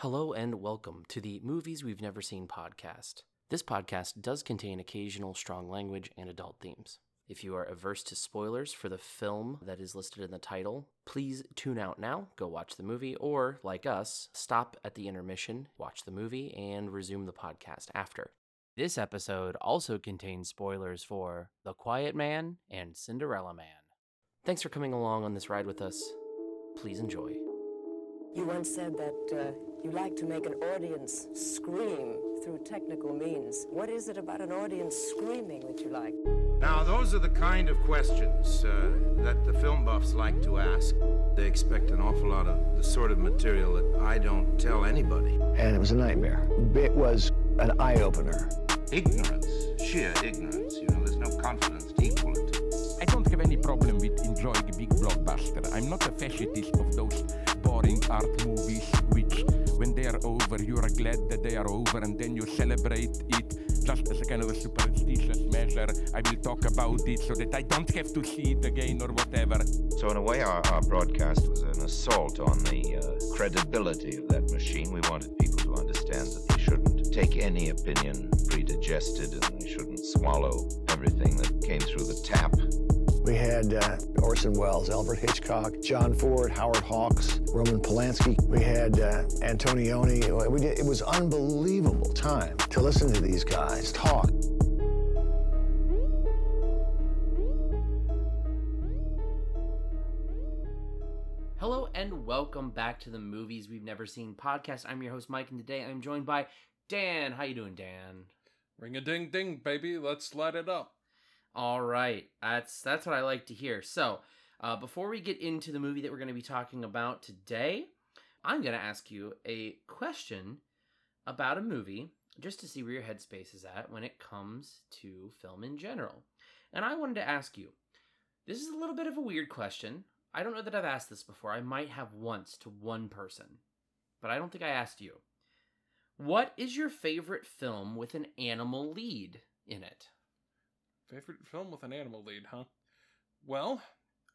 Hello and welcome to the Movies We've Never Seen podcast. This podcast does contain occasional strong language and adult themes. If you are averse to spoilers for the film that is listed in the title, please tune out now, go watch the movie, or, like us, stop at the intermission, watch the movie, and resume the podcast after. This episode also contains spoilers for The Quiet Man and Cinderella Man. Thanks for coming along on this ride with us. Please enjoy. You once said that uh, you like to make an audience scream through technical means. What is it about an audience screaming that you like? Now, those are the kind of questions uh, that the film buffs like to ask. They expect an awful lot of the sort of material that I don't tell anybody. and it was a nightmare. It was an eye opener. Ignorance, sheer ignorance. You know, there's no confidence to equal it. I don't have any problem with enjoying a big blockbuster. I'm not a fetishist of those boring art movies which, when they are over, you are glad that they are over and then you celebrate it just as a kind of a superstitious measure. I will talk about it so that I don't have to see it again or whatever. So in a way, our, our broadcast was an assault on the uh, credibility of that machine. We wanted people to understand that they shouldn't take any opinion pre-digested, and they shouldn't swallow everything that came through the tap. We had uh, Orson Welles, Alfred Hitchcock, John Ford, Howard Hawks, Roman Polanski. We had uh, Antonioni. We did, it was unbelievable time to listen to these guys talk. Hello and welcome back to the Movies We've Never Seen podcast. I'm your host Mike, and today I'm joined by Dan. How you doing, Dan? Ring a ding ding, baby. Let's light it up. All right, that's that's what I like to hear. So, uh, before we get into the movie that we're going to be talking about today, I'm going to ask you a question about a movie, just to see where your headspace is at when it comes to film in general. And I wanted to ask you. This is a little bit of a weird question. I don't know that I've asked this before. I might have once to one person, but I don't think I asked you. What is your favorite film with an animal lead in it? Favorite film with an animal lead, huh? Well,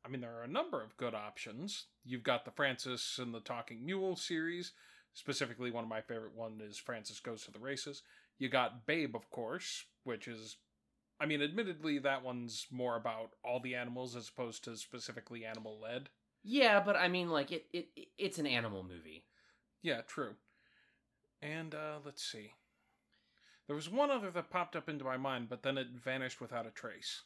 I mean, there are a number of good options. You've got the Francis and the Talking Mule series. Specifically, one of my favorite one is Francis Goes to the Races. You got Babe, of course, which is, I mean, admittedly, that one's more about all the animals as opposed to specifically animal led. Yeah, but I mean, like it, it, it- it's an animal movie. Yeah, true. And uh, let's see. There was one other that popped up into my mind, but then it vanished without a trace.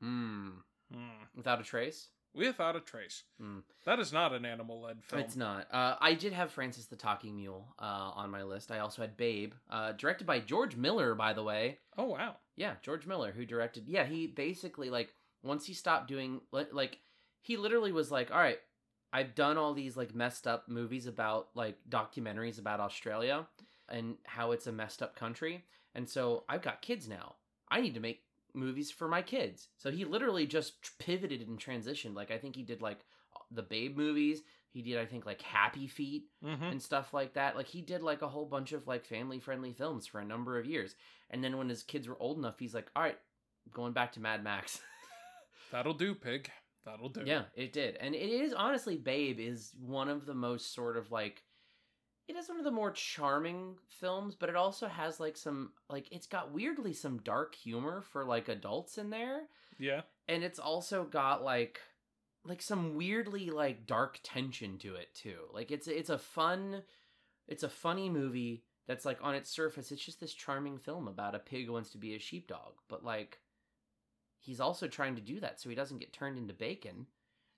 Hmm. Hmm. Without a trace. Without a trace. Hmm. That is not an animal led film. It's not. Uh, I did have Francis the Talking Mule uh, on my list. I also had Babe, uh, directed by George Miller, by the way. Oh, wow. Yeah, George Miller, who directed. Yeah, he basically like once he stopped doing like he literally was like, all right, I've done all these like messed up movies about like documentaries about Australia and how it's a messed up country, and so I've got kids now. I need to make movies for my kids. So he literally just pivoted and transitioned. Like I think he did like the Babe movies. He did I think like Happy Feet Mm-hmm. and stuff like that. Like he did like a whole bunch of like family friendly films for a number of years. And then when his kids were old enough, he's like, "All right, going back to Mad Max." That'll do, pig. That'll do. yeah, it did. And it is honestly Babe is one of the most sort of like it is one of the more charming films, but it also has like some like it's got weirdly some dark humor for like adults in there. Yeah. and it's also got like like some weirdly like dark tension to it too like it's it's a fun it's a funny movie that's like on its surface it's just this charming film about a pig who wants to be a sheepdog but like he's also trying to do that so he doesn't get turned into bacon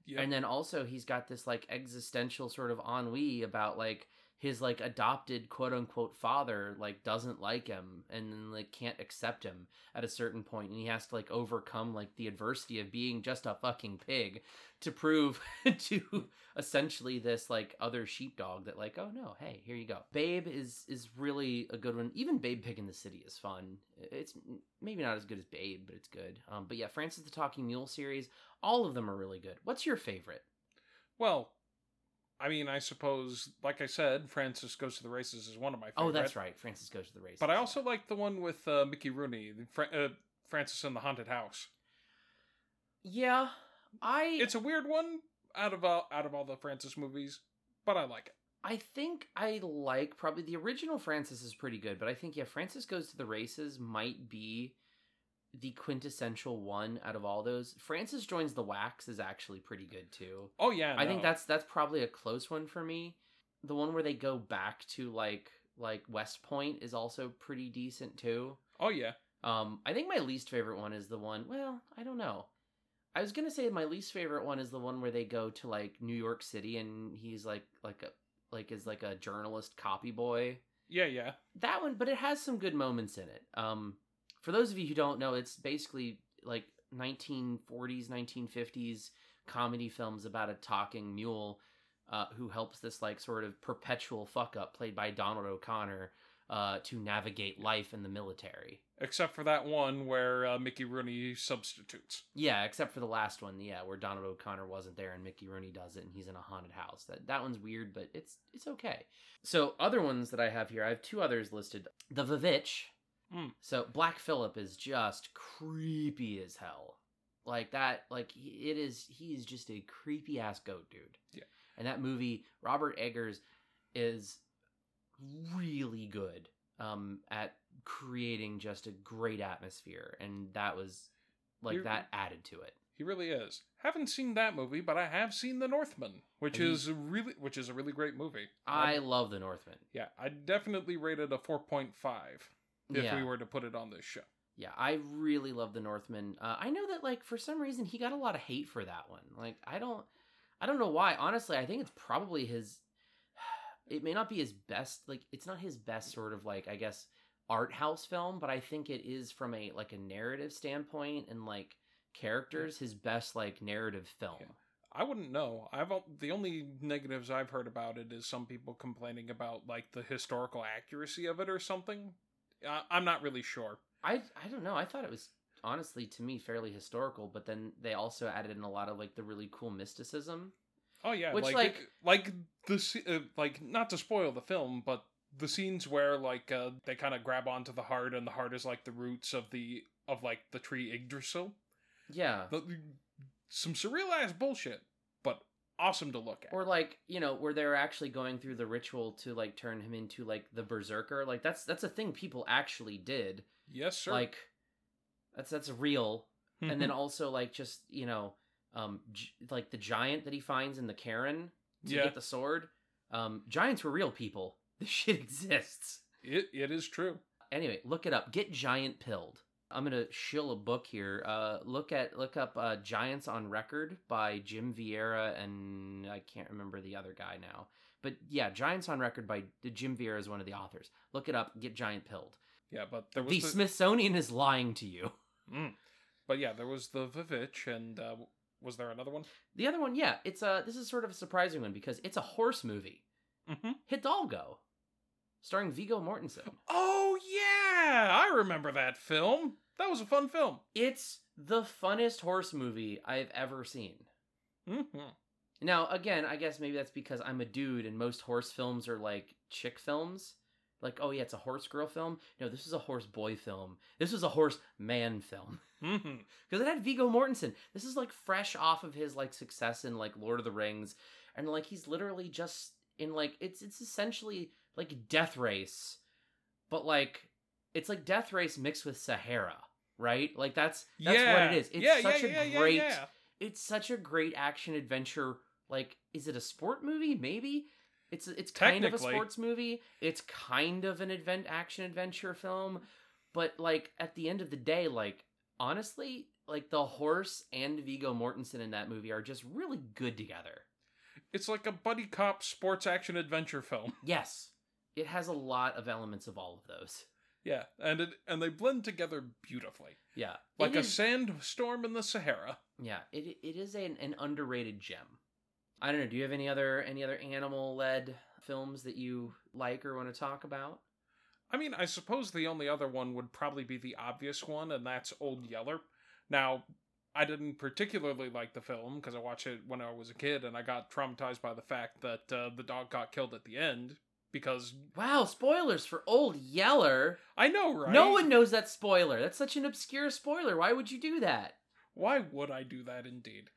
Yeah. and then also he's got this like existential sort of ennui about like his like adopted quote unquote father like doesn't like him and like can't accept him at a certain point and he has to like overcome like the adversity of being just a fucking pig to prove to essentially this like other sheepdog that like oh no hey here you go. Babe is is really a good one. Even babe pig in the city is fun. It's maybe not as good as babe but it's good. Um but yeah francis the talking mule series all of them are really good. What's your favorite? Well, I mean, I suppose, like I said, Francis Goes to the Races is one of my favorite. oh that's right francis goes to the races But I also like the one with uh, Mickey Rooney, the Fra- uh, Francis in the Haunted House. yeah i It's a weird one out of all, out of all the Francis movies, but I like it. I think I like probably the original Francis is pretty good, but I think yeah, Francis Goes to the Races might be the quintessential one out of all those. Francis Joins the WACS is actually pretty good too. Oh yeah, I think that's that's probably a close one for me. The one where they go back to like like West Point is also pretty decent too. Oh yeah. Um, I think my least favorite one is the one. Well, I don't know. I was gonna say my least favorite one is the one where they go to like New York City and he's like like a like is like a journalist copy boy. Yeah, yeah. That one, but it has some good moments in it. Um, for those of you who don't know, it's basically like 1940s, 1950s comedy films about a talking mule uh, who helps this like sort of perpetual fuck up played by Donald O'Connor uh, to navigate life in the military. Except for that one where uh, Mickey Rooney substitutes. Yeah, except for the last one, yeah, where Donald O'Connor wasn't there and Mickey Rooney does it and he's in a haunted house. That that one's weird, but it's it's okay. So other ones that I have here, I have two others listed. The Vivitch. Mm. So Black Phillip is just creepy as hell. Like that, like it is. he- is. He's just a creepy ass goat dude. Yeah. And that movie, Robert Eggers, is really good um, at creating just a great atmosphere, and that was like You're- that added to it. He really is. Haven't seen that movie, but I have seen The Northman, which Have is a really which is a really great movie. I love The Northman. yeah, I definitely rated a four point five if yeah, we were to put it on this show. yeah, I really love The Northman. Uh, I know that like for some reason he got a lot of hate for that one. Like I don't, I don't know why. Honestly, I think it's probably his. It may not be his best. Like it's not his best sort of like I guess art house film, but I think it is from a like a narrative standpoint and like characters his best like narrative film. Yeah. I wouldn't know. I've the only negatives I've heard about it is some people complaining about like the historical accuracy of it or something. I, I'm not really sure. I I don't know. I thought it was honestly to me fairly historical, but then they also added in a lot of like the really cool mysticism. Oh yeah, Which, like like- like the uh, like not to spoil the film, but the scenes where like uh, they kind of grab onto the heart and the heart is like the roots of the of like the tree Yggdrasil. Yeah. The, some surreal ass bullshit, awesome to look at. Or like, you know, where they're actually going through the ritual to like turn him into like the berserker. Like that's that's a thing people actually did. yes, sir. Like that's that's real. and then also like just, you know, um gi- like the giant that he finds in the cairn to Yeah. get the sword. Um giants were real people. This shit exists. it it is true. anyway look it up get giant pilled i'm gonna shill a book here. Uh look at look up uh giants on record by jim vieira and i can't remember the other guy now. But yeah giants on record by jim vieira is one of the authors. Look it up get giant pilled. Yeah, but there was the the, smithsonian is lying to you. Mm. But yeah, there was the Vivitch, and uh, was there another one? the other one yeah it's a this is sort of a surprising one because it's a horse movie. Mm-hmm. hidalgo starring viggo mortensen Oh yeah, I remember that film. That was a fun film. it's the funnest horse movie i've ever seen Mm-hmm. Now, again, I guess maybe that's because I'm a dude and most horse films are like chick films. Like, oh yeah, it's a horse girl film. No, this is a horse boy film. This is a horse man film. Mm-hmm. Because it had Viggo Mortensen. This is like fresh off of his like success in like Lord of the Rings. And like he's literally just in like it's it's essentially like Death Race. But like it's like Death Race mixed with Sahara, right? Like that's that's yeah. what it is. It's yeah, such yeah, a great it's such a great action adventure. Like, is it a sport movie? Maybe. It's it's kind of a sports movie. It's kind of an event action adventure film, but like at the end of the day, like honestly, like the horse and Viggo Mortensen in that movie are just really good together. It's like a buddy cop sports action adventure film. Yes, it has a lot of elements of all of those. Yeah, and it and they blend together beautifully, Yeah, like It a is- sandstorm in the Sahara. Yeah, it it is an, an underrated gem. I don't know. Do you have any other any other animal led films that you like or want to talk about? I mean, I suppose the only other one would probably be the obvious one, and that's Old Yeller. Now, I didn't particularly like the film because I watched it when I was a kid, and I got traumatized by the fact that uh, the dog got killed at the end. Because Wow, spoilers for Old Yeller. I know, right? No one knows that spoiler. That's such an obscure spoiler. Why would you do that? Why would I do that? Indeed,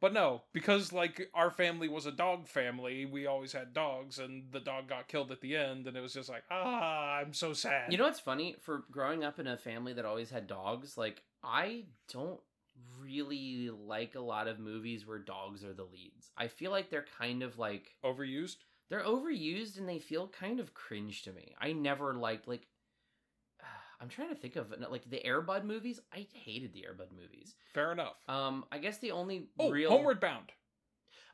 But no, because like our family was a dog family, we always had dogs, and the dog got killed at the end, and it was just like, ah, I'm so sad. You know what's funny? For growing up in a family that always had dogs, like I don't really like a lot of movies where dogs are the leads. I feel like they're kind of like overused. They're overused and they feel kind of cringe to me. I never liked like I'm trying to think of like the Airbud movies. I hated the Airbud movies. Fair enough. Um, I guess the only oh, real Homeward Bound.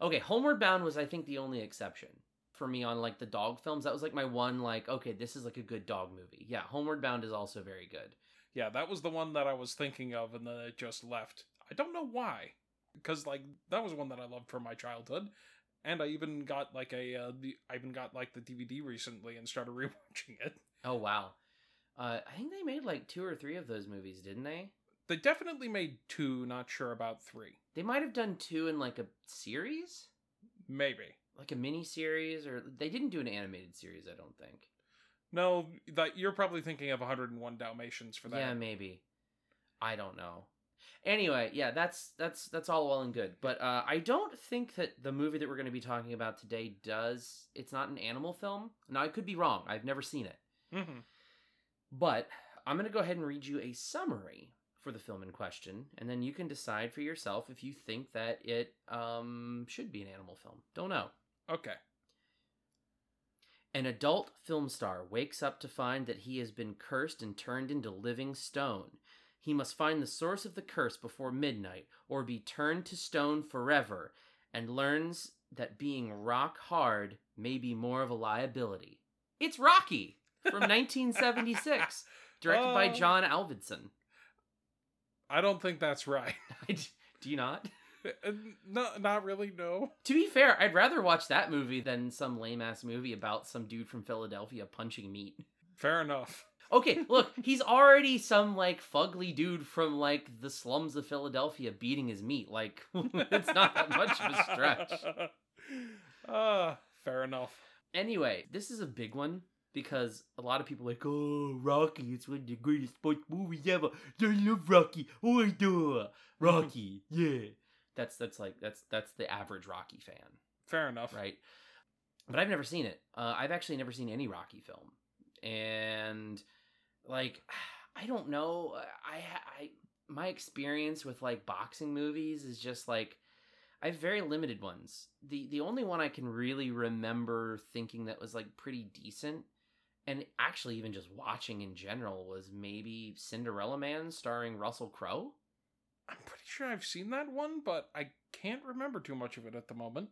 Okay, Homeward Bound was I think the only exception for me on like the dog films. That was like my one like okay, this is like a good dog movie. Yeah, Homeward Bound is also very good. Yeah, that was the one that I was thinking of, and then it just left. I don't know why, because like that was one that I loved from my childhood, and I even got like a uh, the I even got like the DVD recently and started rewatching it. Oh wow. Uh, I think they made like two or three of those movies, didn't they? They definitely made two. Not sure about three. They might have done two in like a series, Maybe. like a mini series, or they didn't do an animated series. I don't think. No, that you're probably thinking of 101 Dalmatians for that. Yeah, maybe. I don't know. Anyway, yeah, that's that's that's all well and good, but uh, I don't think that the movie that we're going to be talking about today does. It's not an animal film. Now I could be wrong. I've never seen it, hmm but I'm going to go ahead and read you a summary for the film in question, and then you can decide for yourself if you think that it um, should be an animal film. Don't know. Okay. An adult film star wakes up to find that he has been cursed and turned into living stone. He must find the source of the curse before midnight, or be turned to stone forever, and learns that being rock hard may be more of a liability. It's Rocky from 1976, directed by Oh. John Avildsen. I don't think that's right. Do you not? Uh, no, not really. No. To be fair, I'd rather watch that movie than some lame ass movie about some dude from Philadelphia punching meat. Fair enough. Okay, look, he's already some like fugly dude from like the slums of Philadelphia beating his meat. Like it's not that much of a stretch. Ah, fair enough. Anyway, this is a big one because a lot of people are like, oh, Rocky, it's one of the greatest sports movies ever. I love Rocky. Oh, I do. Rocky, yeah. That's that's like that's that's the average Rocky fan, Fair enough. right? But I've never seen it. Uh, I've actually never seen any Rocky film, and like I don't know. Uh, I I my experience with like boxing movies is just like I have very limited ones. The the only one I can really remember thinking that was like pretty decent and actually even just watching in general was maybe Cinderella Man starring Russell Crowe. I'm pretty sure I've seen that one, but I can't remember too much of it at the moment.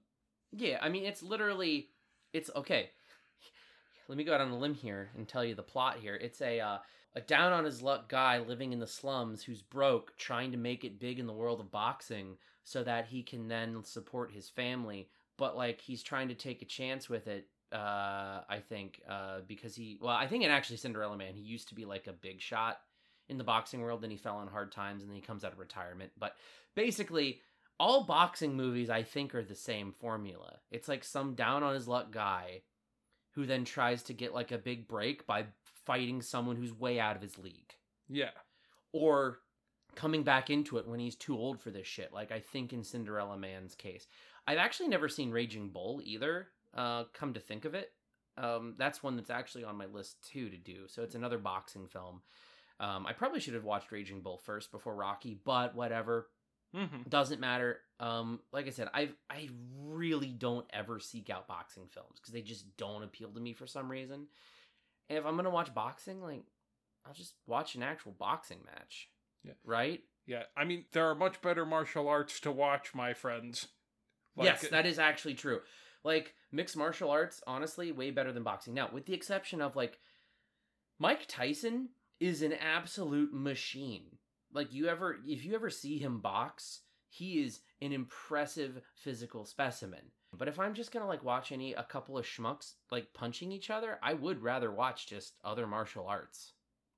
Yeah, I mean it's literally it's okay. Let me go out on a limb here and tell you the plot here. It's a uh, a down on his luck guy living in the slums who's broke, trying to make it big in the world of boxing so that he can then support his family. But like he's trying to take a chance with it. Uh, I think uh, because he well, I think in actually Cinderella Man, he used to be like a big shot in the boxing world. Then he fell on hard times, and then he comes out of retirement. But basically, all boxing movies I think are the same formula. It's like some down on his luck guy who then tries to get like a big break by fighting someone who's way out of his league Yeah. or coming back into it when he's too old for this shit. Like I think in Cinderella Man's case. I've actually never seen Raging Bull either. Uh come to think of it. Um that's one that's actually on my list too to do. So it's another boxing film. Um I probably should have watched Raging Bull first before Rocky, but whatever hmm doesn't matter. Um like i said i i really don't ever seek out boxing films because they just don't appeal to me for some reason. And if i'm gonna watch boxing like i'll just watch an actual boxing match. Yeah. right? Yeah. I mean, there are much better martial arts to watch, my friends. yes that is actually true. Like mixed martial arts honestly way better than boxing. Now with the exception of like mike tyson is an absolute machine like you ever if you ever see him box he is an impressive physical specimen but if i'm just gonna like watch any a couple of schmucks like punching each other i would rather watch just other martial arts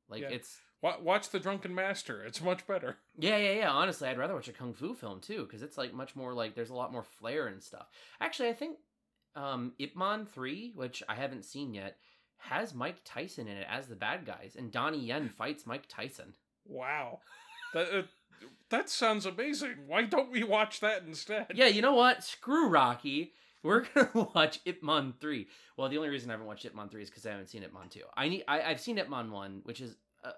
like Yeah. it's watch The Drunken Master. It's much better. yeah, yeah, yeah. Honestly, I'd rather watch a kung fu film too, because it's like much more like there's a lot more flair and stuff. Actually, I think um Ip Man three, which I haven't seen yet, has Mike Tyson in it as the bad guys, and Donnie Yen fights Mike Tyson. Wow. that, uh, That sounds amazing. Why don't we watch that instead? Yeah, you know what? Screw Rocky. We're gonna watch Ip Man three. Well, the only reason I haven't watched Ip Man three is because I haven't seen Ip Man two. I need. I, I've seen Ip Man one, which is uh,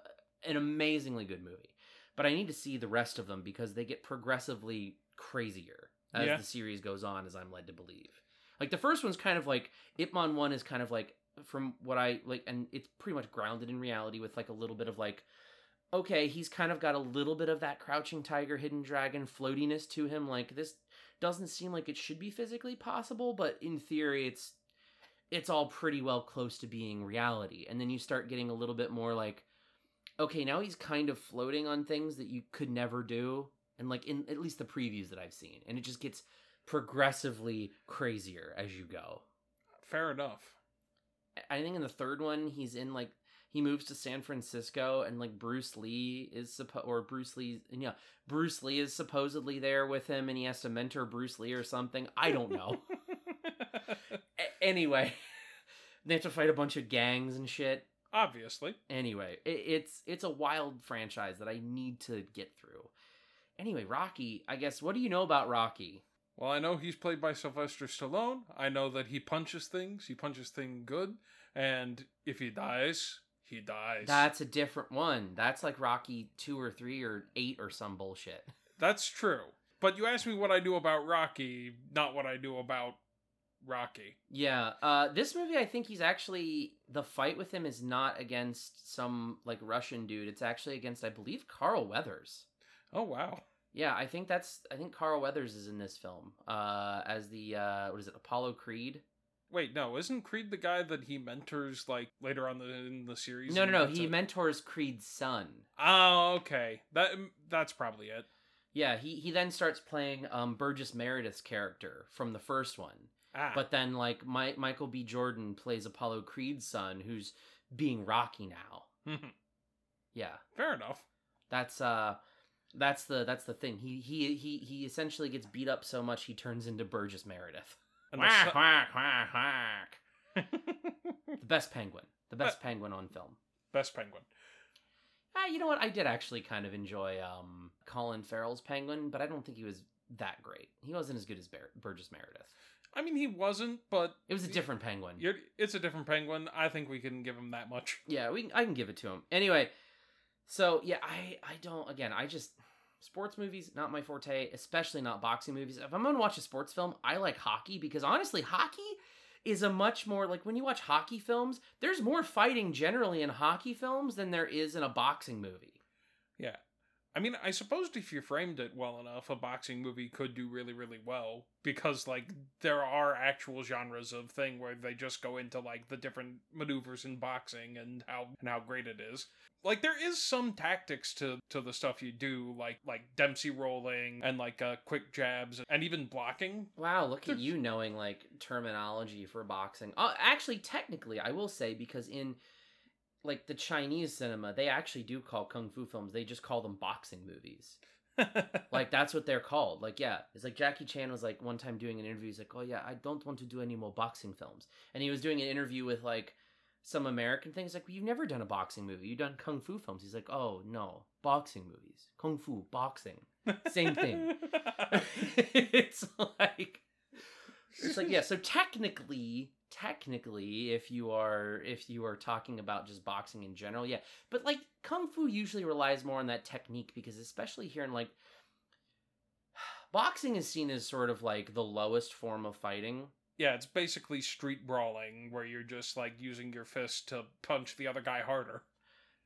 an amazingly good movie, but I need to see the rest of them because they get progressively crazier as Yeah. the series goes on, as I'm led to believe. Like the first one's kind of like Ip Man one is kind of like from what I like, and it's pretty much grounded in reality with like a little bit of like okay, he's kind of got a little bit of that crouching tiger, hidden dragon floatiness to him. Like this doesn't seem like it should be physically possible, but in theory, it's it's all pretty well close to being reality. And then you start getting a little bit more like, okay, now he's kind of floating on things that you could never do, and like in at least the previews that I've seen, and it just gets progressively crazier as you go. Fair enough. I think in the third one, he's in like he moves to San Francisco, and like Bruce Lee is supposed, or Bruce Lee, yeah, Bruce Lee is supposedly there with him, and he has to mentor Bruce Lee or something. I don't know. A- anyway, they have to fight a bunch of gangs and shit. Obviously. Anyway, it, it's it's a wild franchise that I need to get through. Anyway, Rocky. I guess what do you know about Rocky? Well, I know he's played by Sylvester Stallone. I know that he punches things. He punches things good. And if he dies, he dies. That's a different one. That's like Rocky two or three or eight or some bullshit. That's true. But you asked me what I knew about Rocky, not what I knew about Rocky. Yeah, uh, this movie, I think he's actually the fight with him is not against some like Russian dude. It's actually against, I believe, Carl Weathers. Oh wow. Yeah, I think that's I think Carl Weathers is in this film uh, as the uh, what is it, Apollo Creed? Wait, no, isn't Creed the guy that he mentors like later on the, in the series? No, no, no. He a- mentors Creed's son. Oh, okay. That that's probably it. Yeah, he he then starts playing um, Burgess Meredith's character from the first one. Ah, But then, like, My- Michael B. Jordan plays Apollo Creed's son, who's being Rocky now. Mhm. Yeah, fair enough. that's uh, that's the that's the thing. He he he he essentially gets beat up so much he turns into Burgess Meredith. And the whack whack whack. The best penguin, the best penguin on film. Best penguin. Ah, you know what? I did actually kind of enjoy um Colin Farrell's penguin, but I don't think he was that great. He wasn't as good as Bar- Burgess Meredith. I mean, he wasn't, but It was a different penguin. you're, it's a different penguin. I think we can give him that much. Yeah, we can, I can give it to him. Anyway, so yeah, I I don't again, I just sports movies not my forte, especially not boxing movies. If I'm to watch a sports film, I like hockey because honestly, hockey is a much more like when you watch hockey films, there's more fighting generally in hockey films than there is in a boxing movie. Yeah. I mean, I suppose if you framed it well enough, a boxing movie could do really, really well because, like, there are actual genres of thing where they just go into like the different maneuvers in boxing and how and how great it is. Like, there is some tactics to to the stuff you do, like like Dempsey rolling and like uh, quick jabs and even blocking. Wow, look at you knowing like terminology for boxing. Uh, actually, technically, I will say because in like the Chinese cinema, they actually do call kung fu films. They just call them boxing movies. Like that's what they're called. Like yeah, it's like Jackie Chan was like one time doing an interview. He's like, oh yeah, I don't want to do any more boxing films. And he was doing an interview with like some American things. Like you've never done a boxing movie. You've done kung fu films. He's like, oh no, boxing movies, kung fu, boxing, same thing. it's like it's like yeah so technically technically if you are if you are talking about just boxing in general yeah but like kung fu usually relies more on that technique because especially here in like boxing is seen as sort of like the lowest form of fighting yeah, it's basically street brawling where you're just like using your fist to punch the other guy harder.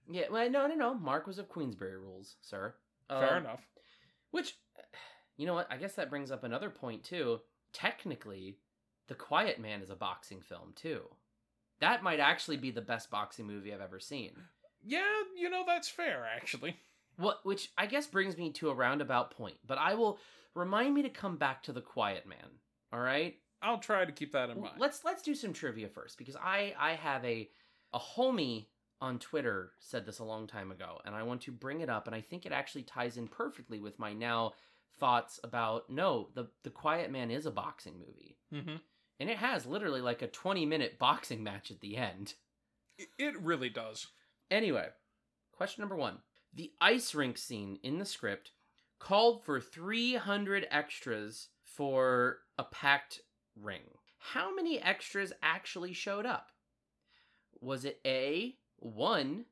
yeah well no no no marquess of queensberry rules sir Fair Um, enough. Which, you know what? I guess that brings up another point too. Technically, The Quiet Man is a boxing film too. That might actually be the best boxing movie I've ever seen. Yeah, you know that's fair actually. What, which I guess brings me to a roundabout point. But I will remind me to come back to The Quiet Man. All right. I'll try to keep that in mind. Let's let's do some trivia first because I I have a a homie on Twitter said this a long time ago and I want to bring it up and I think it actually ties in perfectly with my now thoughts about no the the Quiet Man is a boxing movie Mm-hmm. And it has literally like a 20 minute boxing match at the end. It really does. Anyway, question number 1. The ice rink scene in the script called for 300 extras for a packed ring. How many extras actually showed up? Was it A, 1,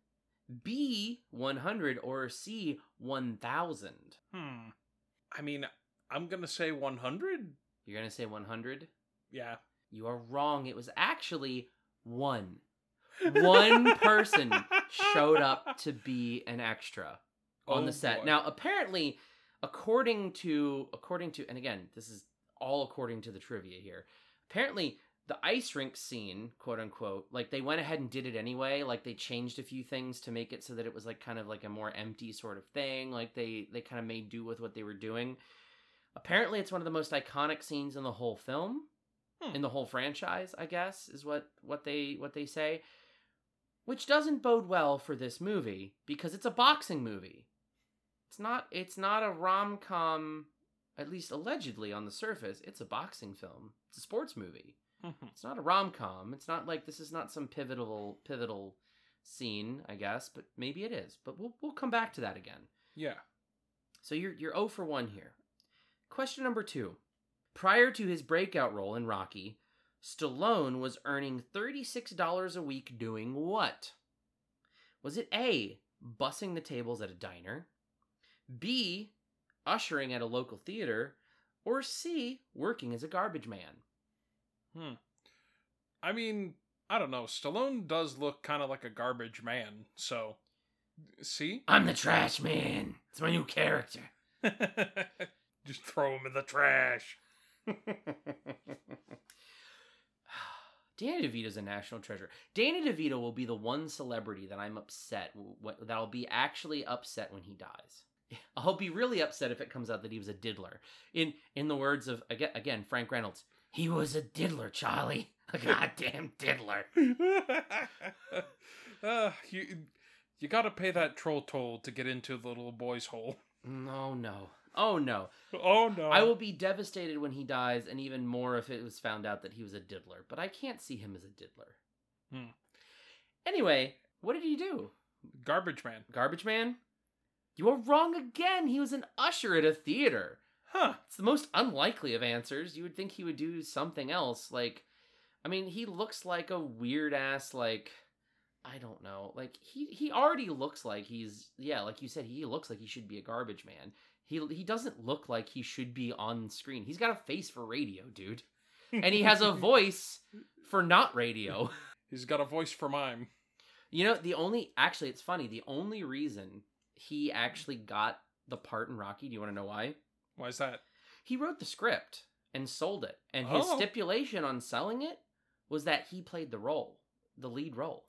B, 100, or C, 1000? Hmm. I mean, I'm gonna say 100. You're going to say 100? Yeah. You are wrong. It was actually one. One person showed up to be an extra on Oh, the set. boy. Now, apparently, according to according to and again, this is all according to the trivia here. Apparently, the ice rink scene, quote unquote, like they went ahead and did it anyway. Like they changed a few things to make it so that it was like kind of like a more empty sort of thing. Like they they kind of made do with what they were doing. Apparently, it's one of the most iconic scenes in the whole film, Hmm. in the whole franchise. I guess is what what they what they say, which doesn't bode well for this movie because it's a boxing movie. It's not it's not a rom com, at least allegedly on the surface. It's a boxing film. It's a sports movie. Mhm. It's not a rom com. It's not like this is not some pivotal pivotal scene, I guess, but maybe it is. But we'll we'll come back to that again. yeah. So you're you're 0 for 1 here. Question number 2. Prior to his breakout role in Rocky, Stallone was earning $36 a week doing what? Was it A, bussing the tables at a diner, B, ushering at a local theater, or C, working as a garbage man? Hmm. I mean, I don't know. Stallone does look kind of like a garbage man. So, see? I'm the trash man. It's my new character. Just throw him in the trash. Danny DeVito's a national treasure. Danny DeVito will be the one celebrity that I'm upset that I'll be actually upset when he dies. I'll be really upset if it comes out that he was a diddler. In in the words of again, again Frank Reynolds, he was a diddler, Charlie, a goddamn diddler. uh, you you got to pay that troll toll to get into the little boy's hole. No, no, oh no. Oh no! I will be devastated when he dies, and even more if it was found out that he was a diddler. But I can't see him as a diddler. Hmm. Anyway, what did he do? garbage man. Garbage Man? You are wrong again. He was an usher at a theater. Huh? It's the most unlikely of answers. You would think he would do something else. Like, I mean, he looks like a weird ass, like, I don't know. Like, he, he already looks like he's, yeah, like you said, he looks like he should be a garbage man. He, he doesn't look like he should be on screen. He's got a face for radio, dude. And he has a voice for not radio. He's got a voice for mime. You know, the only actually it's funny, the only reason he actually got the part in Rocky, do you want to know why? Why is that? He wrote the script and sold it. And his Oh. stipulation on selling it was that he played the role, the lead role.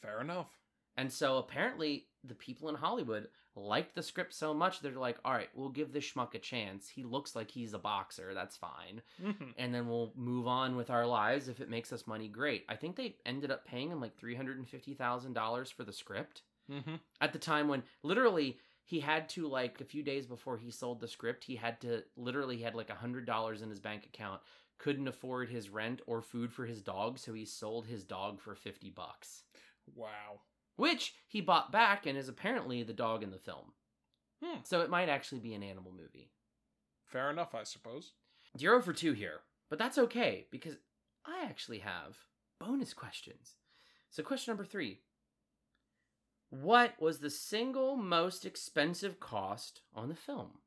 Fair enough. And so apparently the people in Hollywood liked the script so much they're like, "All right, we'll give this schmuck a chance. He looks like he's a boxer. That's fine." Mhm. and then we'll move on with our lives. If it makes us money, great. I think they ended up paying him like three hundred and fifty thousand dollars for the script Mm-hmm. at the time when literally he had to like a few days before he sold the script, he had to literally he had like a hundred dollars in his bank account, couldn't afford his rent or food for his dog, so he sold his dog for fifty bucks, Wow. Which he bought back and is apparently the dog in the film. Hmm. So it might actually be an animal movie. Fair enough, I suppose. Zero for two here, but that's okay because I actually have bonus questions. So, question number three What was the single most expensive cost on the film?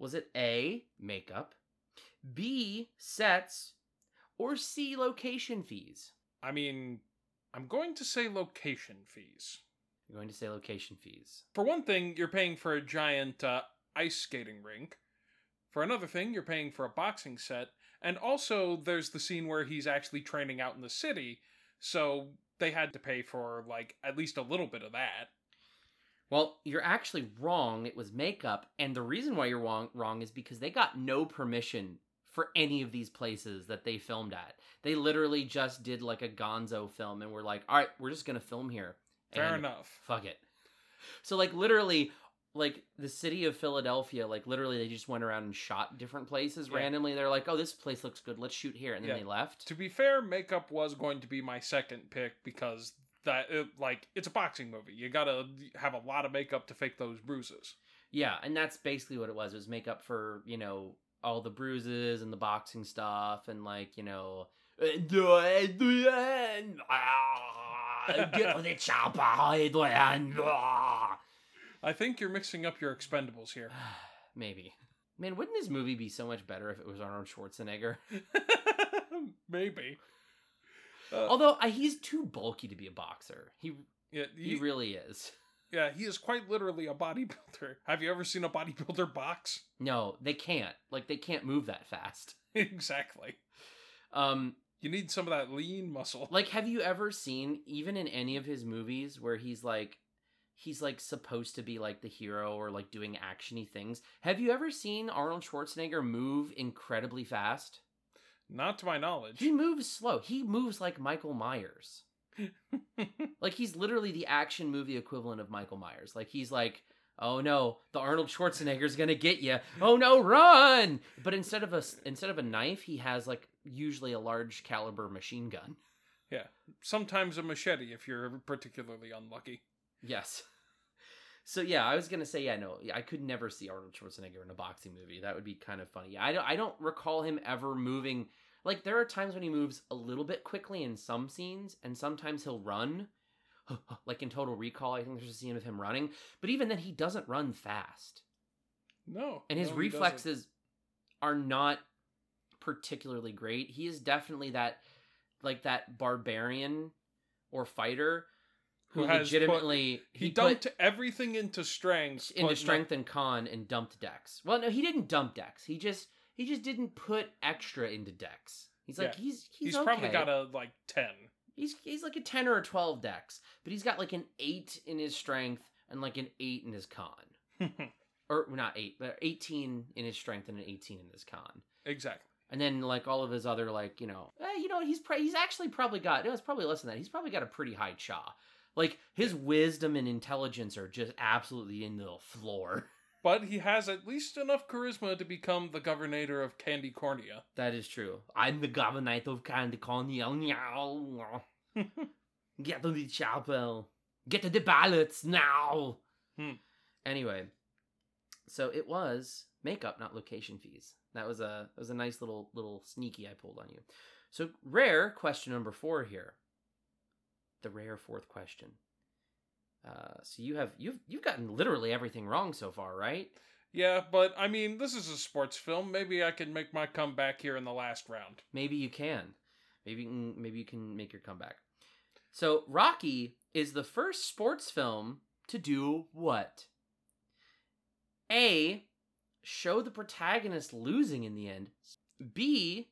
Was it A, makeup, B, sets, or C, location fees? I mean, I'm going to say location fees. You're going to say location fees. For one thing, you're paying for a giant uh, ice skating rink. For another thing, you're paying for a boxing set. And also, there's the scene where he's actually training out in the city. So they had to pay for, like, at least a little bit of that. Well, you're actually wrong. It was makeup, and the reason why you're wrong, wrong is because they got no permission for any of these places that they filmed at. They literally just did like a Gonzo film, and we're like, all right, we're just gonna film here. Fair enough. Fuck it. So like literally, like the city of Philadelphia, like literally they just went around and shot different places Yeah. randomly. They're like, oh, this place looks good. Let's shoot here, and then Yeah. they left. To be fair, makeup was going to be my second pick because that, it, like, it's a boxing movie. You gotta have a lot of makeup to fake those bruises. Yeah, and that's basically what it was. It was makeup for, you know, all the bruises and the boxing stuff and like, you know, get the chopper, I think you're mixing up your expendables here. Maybe. Man, wouldn't this movie be so much better if it was Arnold Schwarzenegger? Maybe. Uh, Although uh, he's too bulky to be a boxer. He yeah, he he, really is. Yeah, he is quite literally a bodybuilder. Have you ever seen a bodybuilder box? No, they can't. Like they can't move that fast. exactly. Um You need some of that lean muscle. like have you ever seen even in any of his movies where he's like he's like supposed to be like the hero or like doing actiony things? Have you ever seen Arnold Schwarzenegger move incredibly fast? Not to my knowledge. He moves slow. He moves like Michael Myers. Like he's literally the action movie equivalent of Michael Myers. Like he's like, "Oh no, the Arnold Schwarzenegger's to get you. Oh no, run!" But instead of a instead of a knife, he has like usually a large caliber machine gun. yeah. Sometimes a machete if you're particularly unlucky. Yes. So yeah, I was gonna say yeah, no, I could never see Arnold Schwarzenegger in a boxing movie. That would be kind of funny. I don't, I don't recall him ever moving. Like there are times when he moves a little bit quickly in some scenes, and sometimes he'll run. like in Total Recall, I think there's a scene of him running, but even then, he doesn't run fast, No. and his no, reflexes are not particularly great. He is definitely that, like that barbarian or fighter who, Who has put- legitimately He, dumped everything into strength. into strength and con and dumped Dex. Well, no, he didn't dump Dex. He just he just didn't put extra into Dex. He's like Yeah. he's he's, he's okay. probably got a like ten. he's he's like a ten or a twelve Dex, but he's got like an eight in his strength and like an eight in his con, or not eight, but eighteen in his strength and an eighteen in his con. exactly. And then like all of his other like you know eh, you know he's pre- he's actually probably got no it's probably less than that he's probably got a pretty high cha like his wisdom and intelligence are just absolutely in the floor. But he has at least enough charisma to become the governor of Candy Cornea. That is true. I'm the governor of Candy Cornea. Get to the chapel. Get to the ballots now. Hmm. Anyway, so it was makeup, not location fees. That was a that was a nice little little sneaky I pulled on you. So rare question number four here. The rare fourth question. Uh, so you have you've you've gotten literally everything wrong so far, right? Yeah, but I mean, this is a sports film. Maybe I can make my comeback here in the last round. Maybe you can. Maybe you can, maybe you can make your comeback. So Rocky is the first sports film to do what? A. Show the protagonist losing in the end. B.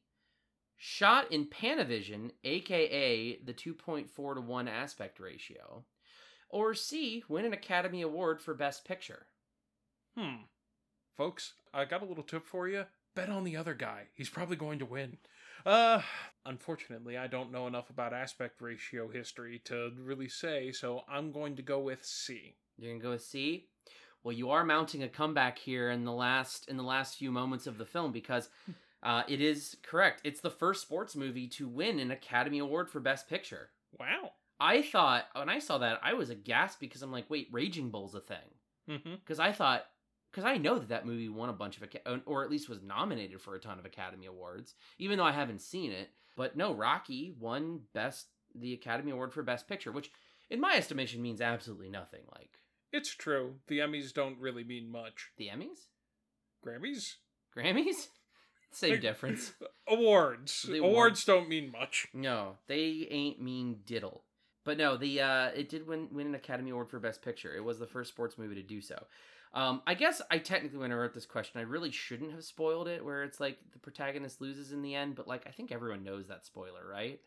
Shot in Panavision, aka the 2.4 to 1 aspect ratio. Or C. Win an Academy Award for Best Picture. Hmm. Folks, I got a little tip for you. Bet on the other guy. He's probably going to win. Uh, unfortunately, I don't know enough about aspect ratio history to really say, so I'm going to go with C. You're gonna go with C. Well, you are mounting a comeback here in the last in the last few moments of the film because uh, it is correct. It's the first sports movie to win an Academy Award for Best Picture. Wow. I thought when I saw that I was aghast because I'm like, wait, Raging Bull's a thing Mm-hmm. because I thought because I know that that movie won a bunch of or at least was nominated for a ton of Academy Awards, even though I haven't seen it. But no, Rocky won best the Academy Award for Best Picture, which in my estimation means absolutely nothing. Like It's true. The Emmys don't really mean much. the Emmys. Grammys? Grammys? Same difference. Awards. The Awards awards. don't mean much. No, they ain't mean diddle. But no, the uh it did win win an Academy Award for Best Picture. It was the first sports movie to do so. Um, I guess I technically when I wrote this question, I really shouldn't have spoiled it where it's like the protagonist loses in the end, but like I think everyone knows that spoiler, right?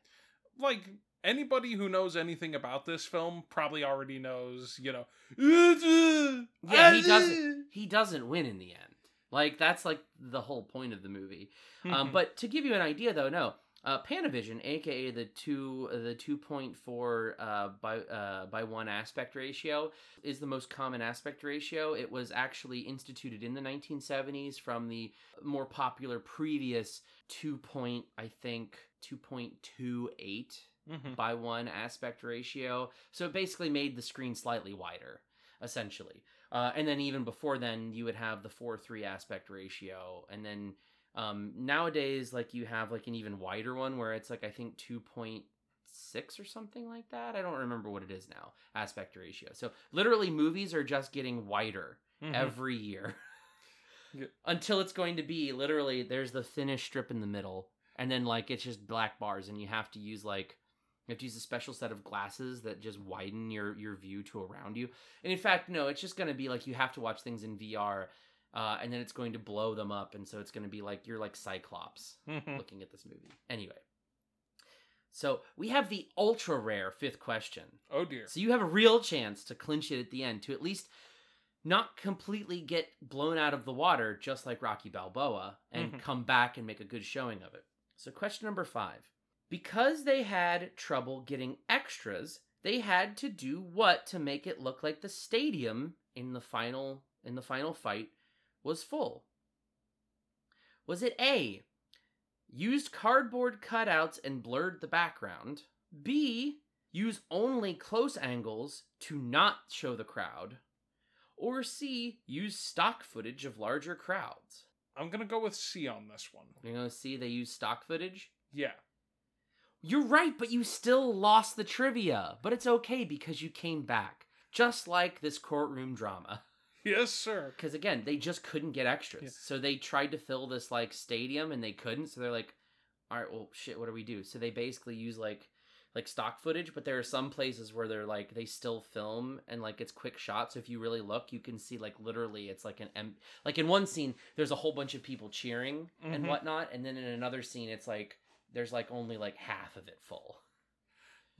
Like, anybody who knows anything about this film probably already knows, you know. Yeah, he doesn't he doesn't win in the end. Like that's like the whole point of the movie. Um, but to give you an idea, though, no, uh, Panavision, aka the two the two point four uh, by uh, by one aspect ratio, is the most common aspect ratio. It was actually instituted in the 1970s from the more popular previous two point I think two point two eight Mhm. by one aspect ratio. So it basically made the screen slightly wider. essentially. Uh, and then even before then, you would have the four three aspect ratio, and then um, nowadays, like you have like an even wider one where it's like I think two point six or something like that. I don't remember what it is now. Aspect ratio. So literally, movies are just getting wider Mhm. every year until it's going to be literally there's the thinnest strip in the middle, and then like it's just black bars, and you have to use like you have to use a special set of glasses that just widen your your view to around you. And in fact, no, it's just going to be like you have to watch things in VR. Uh, and then it's going to blow them up, and so it's going to be like you're like Cyclops Mhm. looking at this movie. Anyway, so we have the ultra rare fifth question. oh dear. So you have a real chance to clinch it at the end to at least not completely get blown out of the water, just like Rocky Balboa, and Mhm. come back and make a good showing of it. So, question number five. Because they had trouble getting extras, they had to do what to make it look like the stadium in the final in the final fight was full? Was it A, used cardboard cutouts and blurred the background? B, use only close angles to not show the crowd? Or C, use stock footage of larger crowds? I'm gonna go with C on this one. You're gonna see they use stock footage? Yeah. You're right, but you still lost the trivia. But it's okay because you came back. Just like this courtroom drama. Yes, sir. Because again, they just couldn't get extras. Yeah. So they tried to fill this like stadium and they couldn't. So they're like, all right, well, shit, what do we do? So they basically use like like stock footage, but there are some places where they're like they still film and like it's quick shots. So if you really look, you can see like literally it's like an em- like in one scene there's a whole bunch of people cheering and Mhm. whatnot, and then in another scene it's like there's like only like half of it full.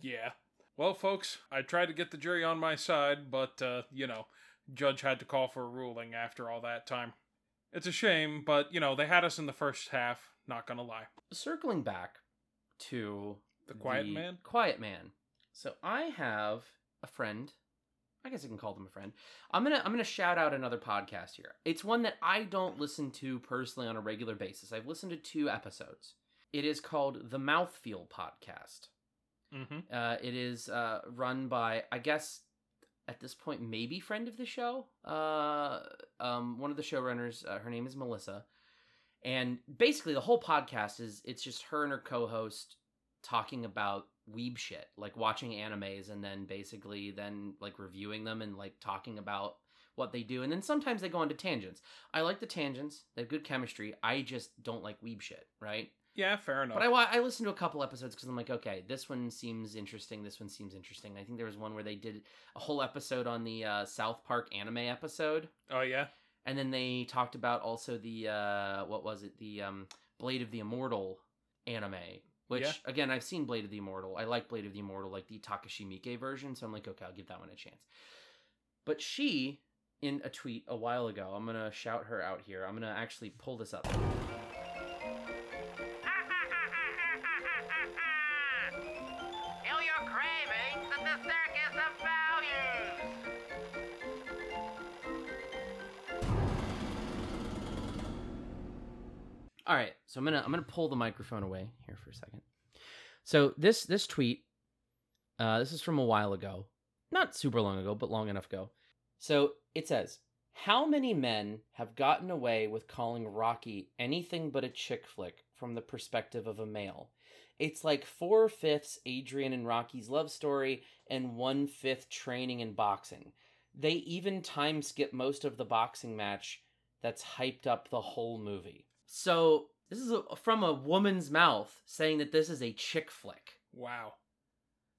Yeah. Well, folks, I tried to get the jury on my side, but, uh, you know, judge had to call for a ruling after all that time. It's a shame, but, you know, they had us in the first half, not gonna lie. circling back to The Quiet Man? Quiet Man. So I have a friend. I guess I can call them a friend. I'm gonna I'm gonna shout out another podcast here. It's one that I don't listen to personally on a regular basis. I've listened to two episodes. It is called the Mouthfeel Podcast. Mm-hmm. Uh, it is uh, run by, I guess, at this point, maybe friend of the show. Uh, um, one of the showrunners. Uh, her name is Melissa, and basically the whole podcast is it's just her and her co-host talking about weeb shit, like watching animes and then basically then like reviewing them and like talking about what they do, and then sometimes they go into tangents. I like the tangents; they have good chemistry. I just don't like weeb shit, right? Yeah, fair enough. But I I listened to a couple episodes because I'm like, okay, this one seems interesting. This one seems interesting. I think there was one where they did a whole episode on the uh, South Park anime episode, oh, yeah? and then they talked about also the uh, what was it, the um, Blade of the Immortal anime. Which Yeah. again, I've seen Blade of the Immortal. I like Blade of the Immortal, like the Takashi Miike version. So I'm like, okay, I'll give that one a chance. But she, in a tweet a while ago, I'm gonna shout her out here. I'm gonna actually pull this up. So I'm gonna I'm gonna pull the microphone away here for a second. So this this tweet, uh, this is from a while ago, not super long ago, but long enough ago. So it says, "How many men have gotten away with calling Rocky anything but a chick flick from the perspective of a male? It's like four fifths Adrian and Rocky's love story and one fifth training and boxing. They even time skip most of the boxing match that's hyped up the whole movie." So this is a, from a woman's mouth saying that this is a chick flick. Wow.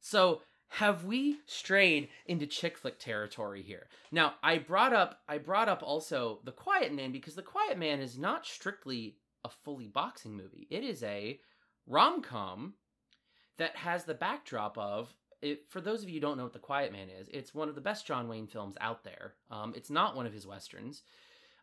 So have we strayed into chick flick territory here? Now I brought up I brought up also the Quiet Man because the Quiet Man is not strictly a fully boxing movie. It is a rom com that has the backdrop of it, for those of you who don't know what the Quiet Man is, it's one of the best John Wayne films out there. Um, it's not one of his westerns.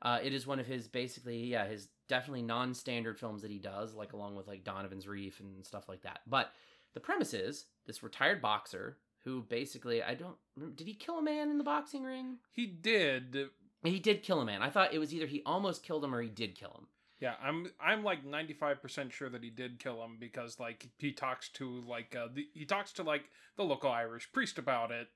Uh, it is one of his basically, yeah, his definitely non-standard films that he does, like along with like Donovan's Reef and stuff like that. But the premise is this retired boxer who basically, I don't, did he kill a man in the boxing ring? He did. He did kill a man. I thought it was either he almost killed him or he did kill him. Yeah, I'm I'm like 95% sure that he did kill him because like he talks to like uh, the, he talks to like the local Irish priest about it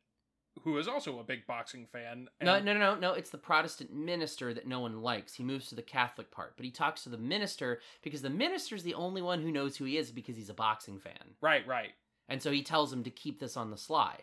who is also a big boxing fan. No, no, no, no, no. It's the Protestant minister that no one likes. He moves to the Catholic part, but he talks to the minister because the minister's the only one who knows who he is because he's a boxing fan. Right, right. And so he tells him to keep this on the sly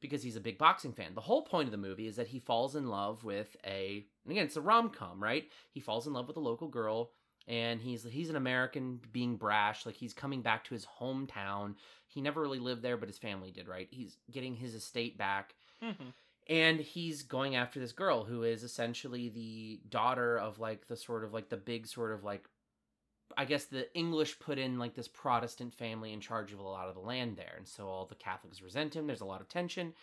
because he's a big boxing fan. The whole point of the movie is that he falls in love with a and again, it's a rom-com, right? He falls in love with a local girl and he's he's an American being brash, like he's coming back to his hometown. He never really lived there, but his family did, right? He's getting his estate back Mhm. and he's going after this girl who is essentially the daughter of like the sort of like the big sort of like I guess the English put in like this Protestant family in charge of a lot of the land there. And so all the Catholics resent him. There's a lot of tension.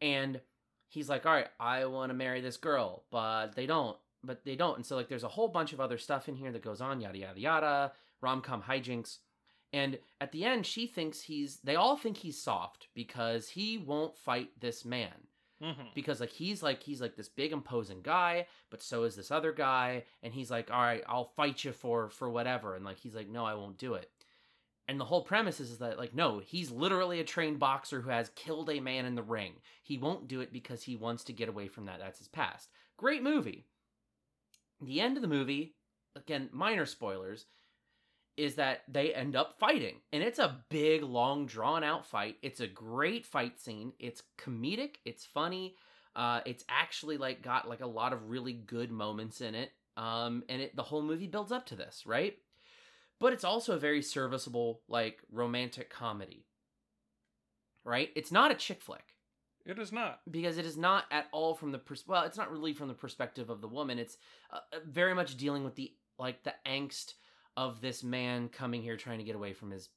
And he's like, all right, I want to marry this girl, but they don't. But they don't. And so like there's a whole bunch of other stuff in here that goes on, yada yada yada, rom com hijinks. And at the end, she thinks he's they all think he's soft because he won't fight this man. Mhm. because like he's like he's like this big imposing guy but so is this other guy. And he's like all right i'll fight you for for whatever. And like he's like no i won't do it. And the whole premise is, is that like no he's literally a trained boxer who has killed a man in the ring. He won't do it because he wants to get away from that. That's his past. Great movie. The end of the movie again minor spoilers is that they end up fighting. And it's a big long drawn out fight. It's a great fight scene. It's comedic. It's funny. Uh it's actually like got like a lot of really good moments in it. Um and it the whole movie builds up to this right? But it's also a very serviceable like romantic comedy. Right? It's not a chick flick. It is not. because it is not at all from the pers- well it's not really from the perspective of the woman. It's uh, uh, very much dealing with the like the angst of this man coming here trying to get away from his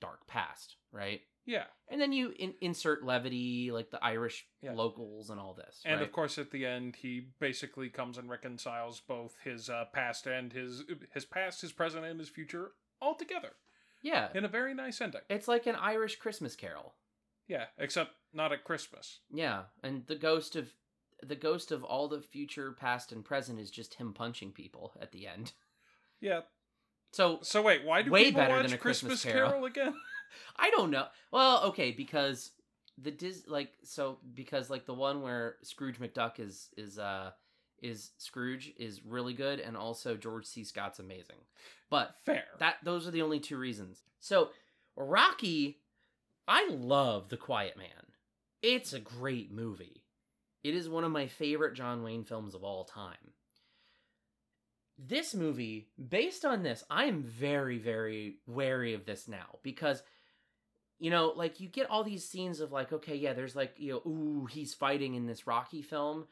dark past right Yeah. and then you in- insert levity like the irish Yeah. locals and all this And right? of course, at the end, he basically comes and reconciles both his uh, past and his his past, his present, and his future all together yeah in a very nice ending. it's like an irish christmas carol Yeah, except not at Christmas. yeah and the ghost of the ghost of all the future past and present is just him punching people at the end Yeah. So So wait, why do Way people better watch than A Christmas Christmas Carol. Carol again? I don't know. Well, okay, because the Dis like so because like the one where Scrooge McDuck is is uh is Scrooge is really good and also George C. Scott's amazing. But Fair. that those are the only two reasons. So Rocky, I love The Quiet Man. It's a great movie. It is one of my favorite John Wayne films of all time. This movie, based on this, I am very, very wary of this now because, you know, like you get all these scenes of like, okay, yeah, there's like, you know, ooh, he's fighting in this Rocky film.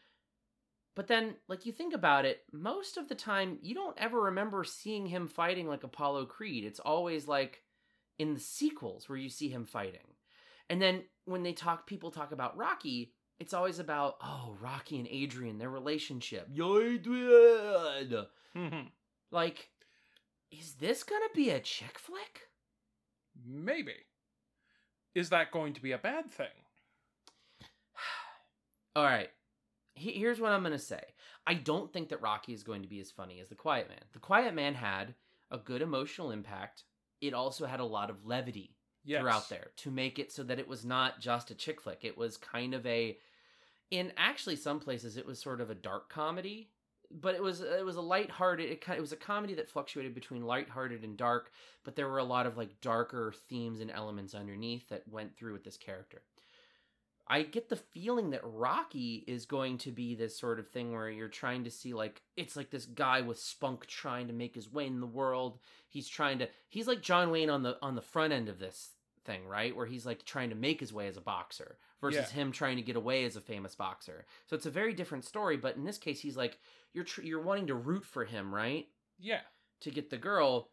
But then, like, you think about it, most of the time, you don't ever remember seeing him fighting like Apollo Creed. It's always like in the sequels where you see him fighting. And then when they talk, people talk about Rocky, it's always about, oh, Rocky and Adrian, their relationship. Yo, Adrian! Mhm. Like, is this gonna be a chick flick? Maybe. Is that going to be a bad thing? All right. He- Here's what I'm going to say. I don't think that Rocky is going to be as funny as The Quiet Man. The Quiet Man had a good emotional impact. It also had a lot of levity Yes. throughout there to make it so that it was not just a chick flick. It was kind of a in actually some places it was sort of a dark comedy, but it was it was a lighthearted it kind it was a comedy that fluctuated between lighthearted and dark, but there were a lot of like darker themes and elements underneath that went through with this character. I get the feeling that Rocky is going to be this sort of thing where you're trying to see like it's like this guy with spunk trying to make his way in the world. He's trying to he's like John Wayne on the on the front end of this thing, right? Where he's like trying to make his way as a boxer versus Yeah. him trying to get away as a famous boxer. So it's a very different story, but in this case he's like you're tr- you're wanting to root for him, right? Yeah. to get the girl.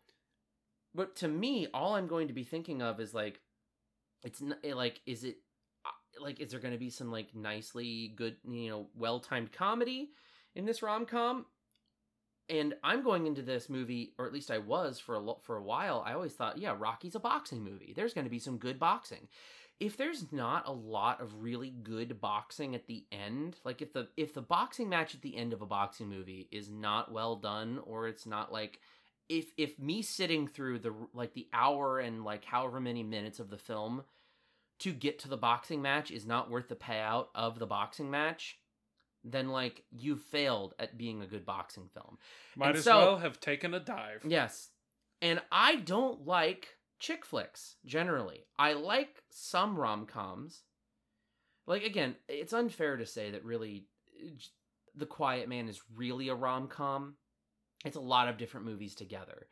But to me, all I'm going to be thinking of is like, it's n- eh, like, is it uh, like, is there going to be some like nicely good, you know, well timed comedy in this rom com? And I'm going into this movie, or at least I was for a for a while. I always thought, yeah, Rocky's a boxing movie. There's going to be some good boxing. If there's not a lot of really good boxing at the end, like if the if the boxing match at the end of a boxing movie is not well done, or it's not like if if me sitting through the like the hour and like however many minutes of the film to get to the boxing match is not worth the payout of the boxing match, then like you've failed at being a good boxing film. Might And as so- well have taken a dive. Yes. And I don't like chick flicks generally. I like some rom coms. Like, again, it's unfair to say that really uh, The Quiet Man is really a rom com. It's a lot of different movies together.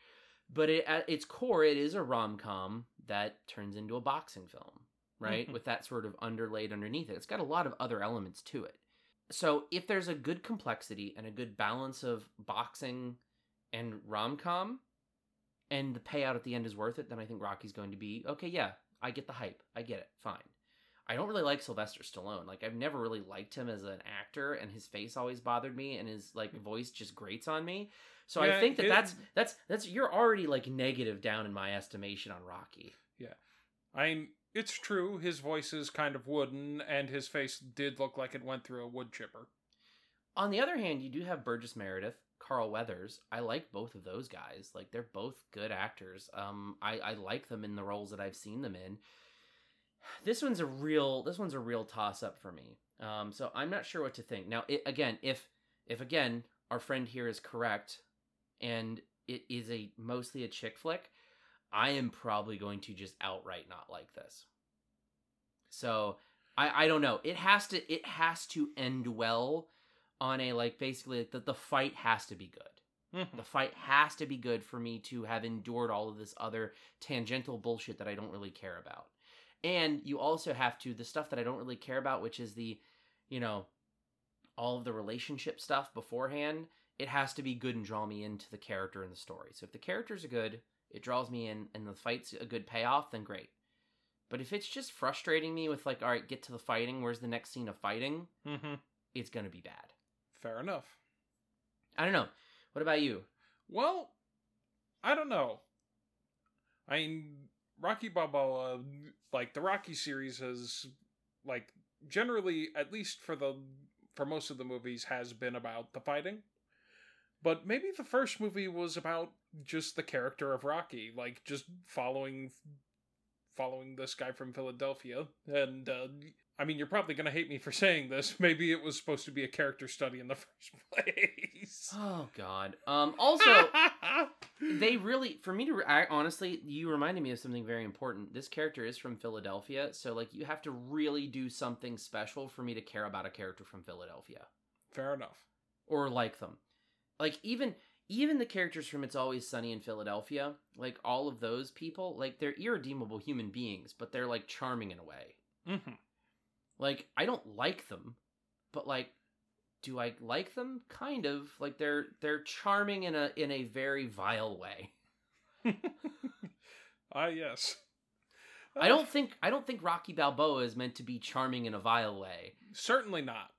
But it, at its core, it is a rom com that turns into a boxing film, right? Mhm. With that sort of underlaid underneath it. It's got a lot of other elements to it. So if there's a good complexity and a good balance of boxing and rom com, and the payout at the end is worth it, then I think Rocky's going to be okay. Yeah, I get the hype. I get it. Fine. I don't really like Sylvester Stallone. Like I've never really liked him as an actor, and his face always bothered me, and his like voice just grates on me. So I think that it- that's that's that's you're already like negative down in my estimation on Rocky. Yeah. I mean, it's true, his voice is kind of wooden, and his face did look like it went through a wood chipper. On the other hand, you do have Burgess Meredith, Carl Weathers. I like both of those guys. Like they're both good actors. Um, I I like them in the roles that I've seen them in. This one's a real this one's a real toss up for me. Um, so I'm not sure what to think. Now, it, again, if if again our friend here is correct, and it is a mostly a chick flick, I am probably going to just outright not like this. So I I don't know. It has to it has to end well on a like basically like, the, the fight has to be good. Mhm. The fight has to be good for me to have endured all of this other tangential bullshit that I don't really care about. And you also have to the stuff that I don't really care about, which is the, you know, all of the relationship stuff beforehand. It has to be good and draw me into the character and the story. So if the characters are good, it draws me in, and the fight's a good payoff, then great. But if it's just frustrating me with like, all right, get to the fighting. Where's the next scene of fighting? Mm-hmm. It's gonna be bad. Fair enough. I don't know. What about you? Well, I don't know. I mean, Rocky Balboa, like the Rocky series, has like generally, at least for the for most of the movies, has been about the fighting. But maybe the first movie was about just the character of Rocky, like just following following this guy from Philadelphia. And uh, I mean, you're probably gonna hate me for saying this. Maybe it was supposed to be a character study in the first place. Oh God. Um. Also, they really, for me to, I, honestly, you reminded me of something very important. This character is from Philadelphia, so like you have to really do something special for me to care about a character from Philadelphia Fair enough. or like them. Like even even the characters from It's Always Sunny in Philadelphia, like all of those people, like they're irredeemable human beings, but they're like charming in a way. Mm-hmm. Like I don't like them, but like do I like them? Kind of. Like they're they're charming in a in a very vile way. Ah, yes. I don't think I don't think Rocky Balboa is meant to be charming in a vile way. Certainly not.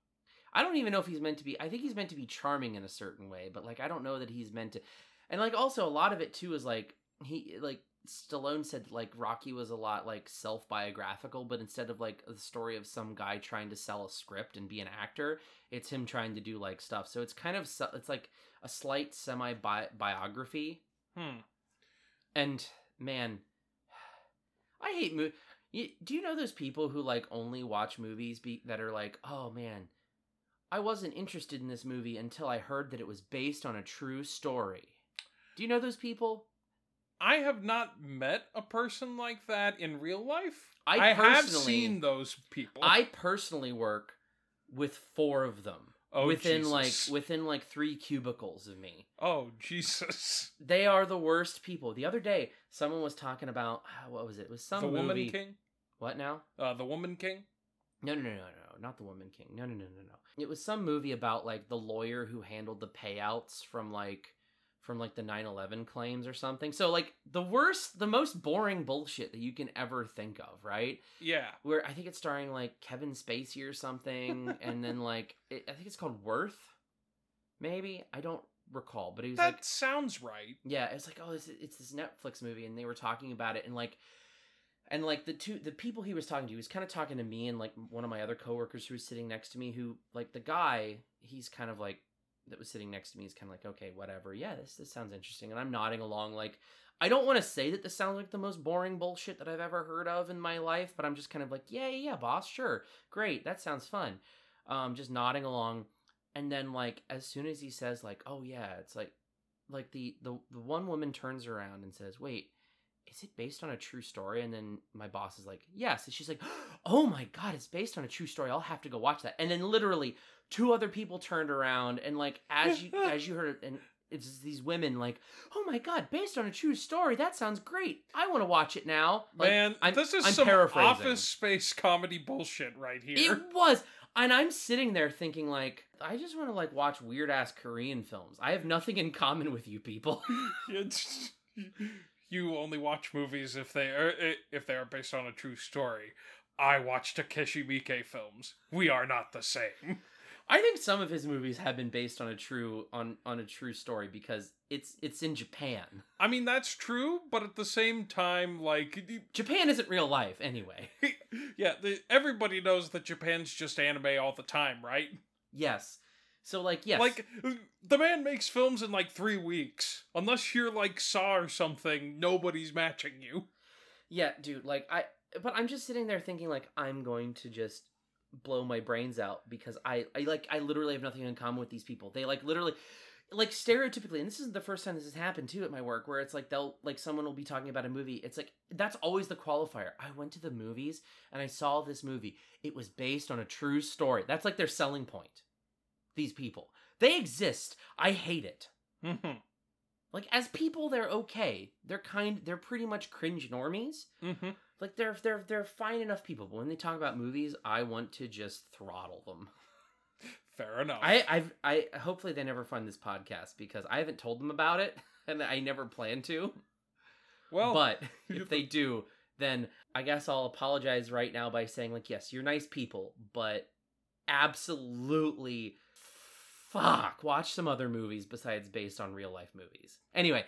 I don't even know if he's meant to be. I think he's meant to be charming in a certain way, but like I don't know that he's meant to. And like also a lot of it too is like he like Stallone said like Rocky was a lot like self biographical, but instead of like the story of some guy trying to sell a script and be an actor, it's him trying to do like stuff. So it's kind of it's like a slight semi biography. Hmm. And man, I hate mo- you, Do you know those people who like only watch movies be- that are like, oh man, I wasn't interested in this movie until I heard that it was based on a true story. Do you know those people? I have not met a person like that in real life. I have seen those people. I personally work with four of them oh, within Jesus. like within like three cubicles of me. Oh Jesus! They are the worst people. The other day, someone was talking about what was it? It was some the movie. Woman King. What now? Uh, the Woman King. No, no, no, no, no, not the Woman King. No, no, no, no, no. It was some movie about like the lawyer who handled the payouts from like from like the 9/11 claims or something. So like the worst, the most boring bullshit that you can ever think of, right? Yeah. Where I think it's starring like Kevin Spacey or something, and then like it, I think it's called Worth, maybe I don't recall, but he was That like sounds right. yeah, it's like oh, it's, it's this Netflix movie, and they were talking about it, and like, and like the two the people he was talking to, he was kind of talking to me and like one of my other coworkers who was sitting next to me, who like the guy, he's kind of like that was sitting next to me is kind of like, okay, whatever. Yeah, this this sounds interesting, and I'm nodding along. Like, I don't want to say that this sounds like the most boring bullshit that I've ever heard of in my life, but I'm just kind of like, yeah, yeah, yeah, boss, sure, great, that sounds fun. Um, just nodding along, and then like as soon as he says like, oh yeah, it's like, like the the the one woman turns around and says, wait. Is it based on a true story? And then my boss is like, yes. And she's like, oh my God, it's based on a true story. I'll have to go watch that. And then literally two other people turned around and like as you as you heard and it's these women like oh my god based on a true story that sounds great i want to watch it now like, Man, I'm, this is I'm some office space comedy bullshit right here. it was and i'm sitting there thinking like i just want to like watch weird ass korean films i have nothing in common with you people It's- you only watch movies if they are eh, if they are based on a true story. I watch Takashi Miike films. We are not the same. i think some of his movies have been based on a true on on a true story because it's it's in japan I mean that's true, but at the same time, like, japan isn't real life anyway yeah, the, everybody knows that Japan's just anime all the time, right? yes so like yes Like, the man makes films in like three weeks. Unless you're like Saw or something, nobody's matching you. Yeah, dude, like I but I'm just sitting there thinking like I'm going to just blow my brains out because I I like I literally have nothing in common with these people. They like literally like stereotypically, and this isn't the first time this has happened too at my work, where it's like they'll like someone will be talking about a movie. It's like that's always the qualifier. I went to the movies and I saw this movie. It was based on a true story. That's like their selling point. These people. They exist. I hate it. Mm-hmm. Like as people, they're okay. They're kind. They're pretty much cringe normies. Mm-hmm. Like they're they're they're fine enough people. But when they talk about movies, I want to just throttle them. Fair enough. I I've I hopefully they never find this podcast because I haven't told them about it and I never plan to. well, but if they do, then I guess I'll apologize right now by saying like yes, you're nice people, but absolutely fuck, watch some other movies besides based on real life movies. Anyway,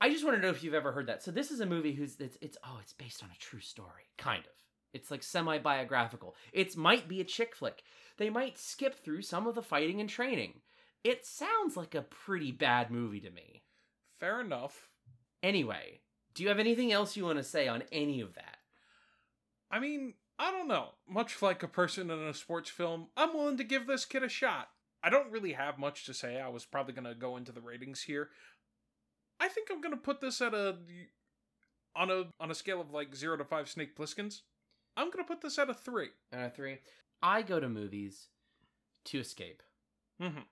I just want to know if you've ever heard that. So this is a movie who's it's, it's oh, it's based on a true story, kind of. It's like semi-biographical. It might be a chick flick. They might skip through some of the fighting and training. It sounds like a pretty bad movie to me. fair enough. Anyway, do you have anything else you want to say on any of that? I mean, I don't know. Much like a person in a sports film, I'm willing to give this kid a shot. I don't really have much to say. I was probably going to go into the ratings here. I think I'm going to put this at a on a on a scale of like 0 to 5 snake Plisskens. I'm going to put this at a 3. Uh, three. I go to movies to escape. Mhm.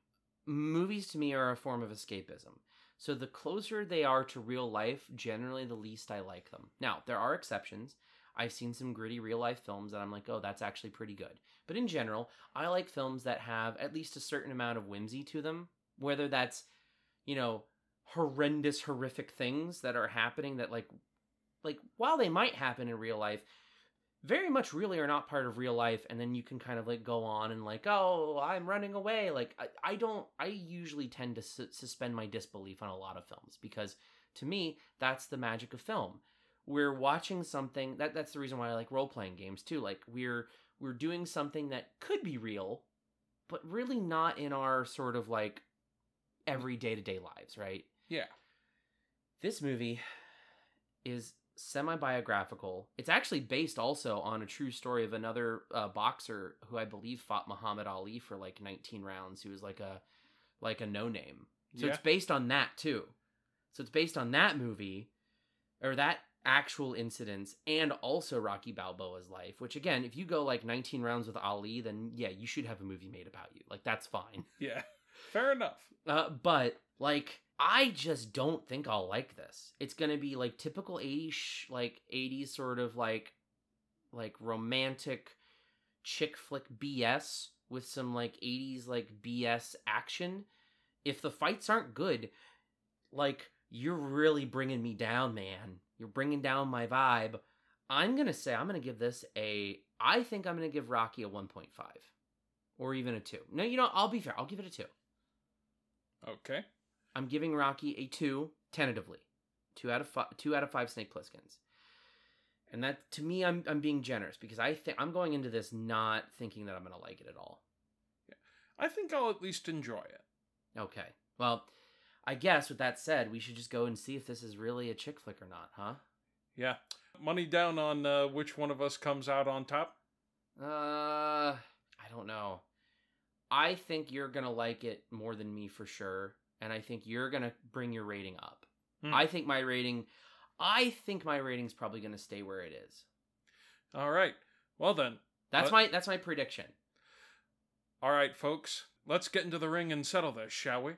Movies to me are a form of escapism. So the closer they are to real life, generally the least I like them. Now, there are exceptions. I've seen some gritty real life films that I'm like, oh, that's actually pretty good. But in general, I like films that have at least a certain amount of whimsy to them, whether that's, you know, horrendous, horrific things that are happening that like like while they might happen in real life, very much really are not part of real life and then you can kind of like go on and like oh i'm running away. Like i, I don't i usually tend to su- suspend my disbelief on a lot of films because to me that's the magic of film. We're watching something that that's the reason why i like role-playing games too like we're we're doing something that could be real but really not in our sort of like every day-to-day lives right Yeah. this movie is semi-biographical. It's actually based also on a true story of another uh, boxer who I believe fought Muhammad Ali for like 19 rounds. Who was like a like a no name. So Yeah. it's based on that too. So it's based on that movie or that actual incidents and also Rocky Balboa's life. Which again, if you go like 19 rounds with Ali, then yeah, you should have a movie made about you. Like that's fine. Yeah. Fair enough. Uh, but like, I just don't think I'll like this. It's gonna be like typical '80s, sh- like '80s sort of like, like romantic chick flick BS with some like '80s like BS action. If the fights aren't good, like you're really bringing me down, man. You're bringing down my vibe. I'm gonna say I'm gonna give this a. I think I'm gonna give Rocky a 1.5, or even a two. No, you know I'll be fair. I'll give it a two. Okay. I'm giving Rocky a two tentatively, two out of five, two out of five Snake Plisskens, and that to me, I'm I'm being generous because I think I'm going into this not thinking that I'm gonna like it at all. Yeah. I think I'll at least enjoy it. Okay. Well, I guess with that said, we should just go and see if this is really a chick flick or not, huh? Yeah. Money down on uh, which one of us comes out on top. Uh, I don't know. I think you're gonna like it more than me for sure, and I think you're gonna bring your rating up. Hmm. I think my rating, I think my rating's probably gonna stay where it is. All right. Well then. That's What? my that's my prediction. All right, folks. Let's get into the ring and settle this, shall we?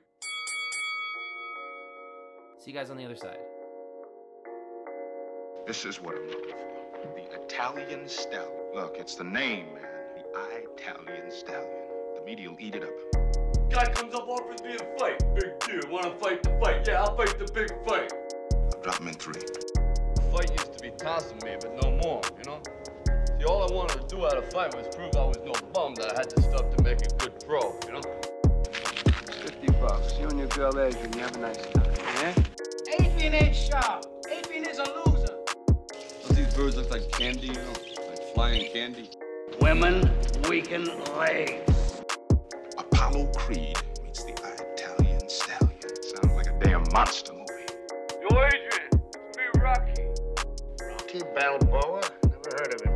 See you guys on the other side. This is what I'm looking for. The Italian Stallion. Look, it's the name, man. The Italian Stallion. The media will eat it up. Guy comes up offers me a fight. Big deal. Wanna fight the fight? Yeah, I'll fight the big fight. I'll drop him in three. The Fight used to be tossing me, but no more, you know? See, all I wanted to do out of fight was prove I was no bum, that I had the stuff to make a good pro, you know? 50 bucks. You and your girl Adrian, you have a nice time, yeah? Adrian ain't sharp. Adrian is a loser. Don't these birds look like candy, you know? Like flying candy? Women weaken legs. Apollo Creed meets the Italian Stallion. Sounds like a damn monster movie. Yo, Adrian, it's me, Rocky. Rocky Balboa? Never heard of him.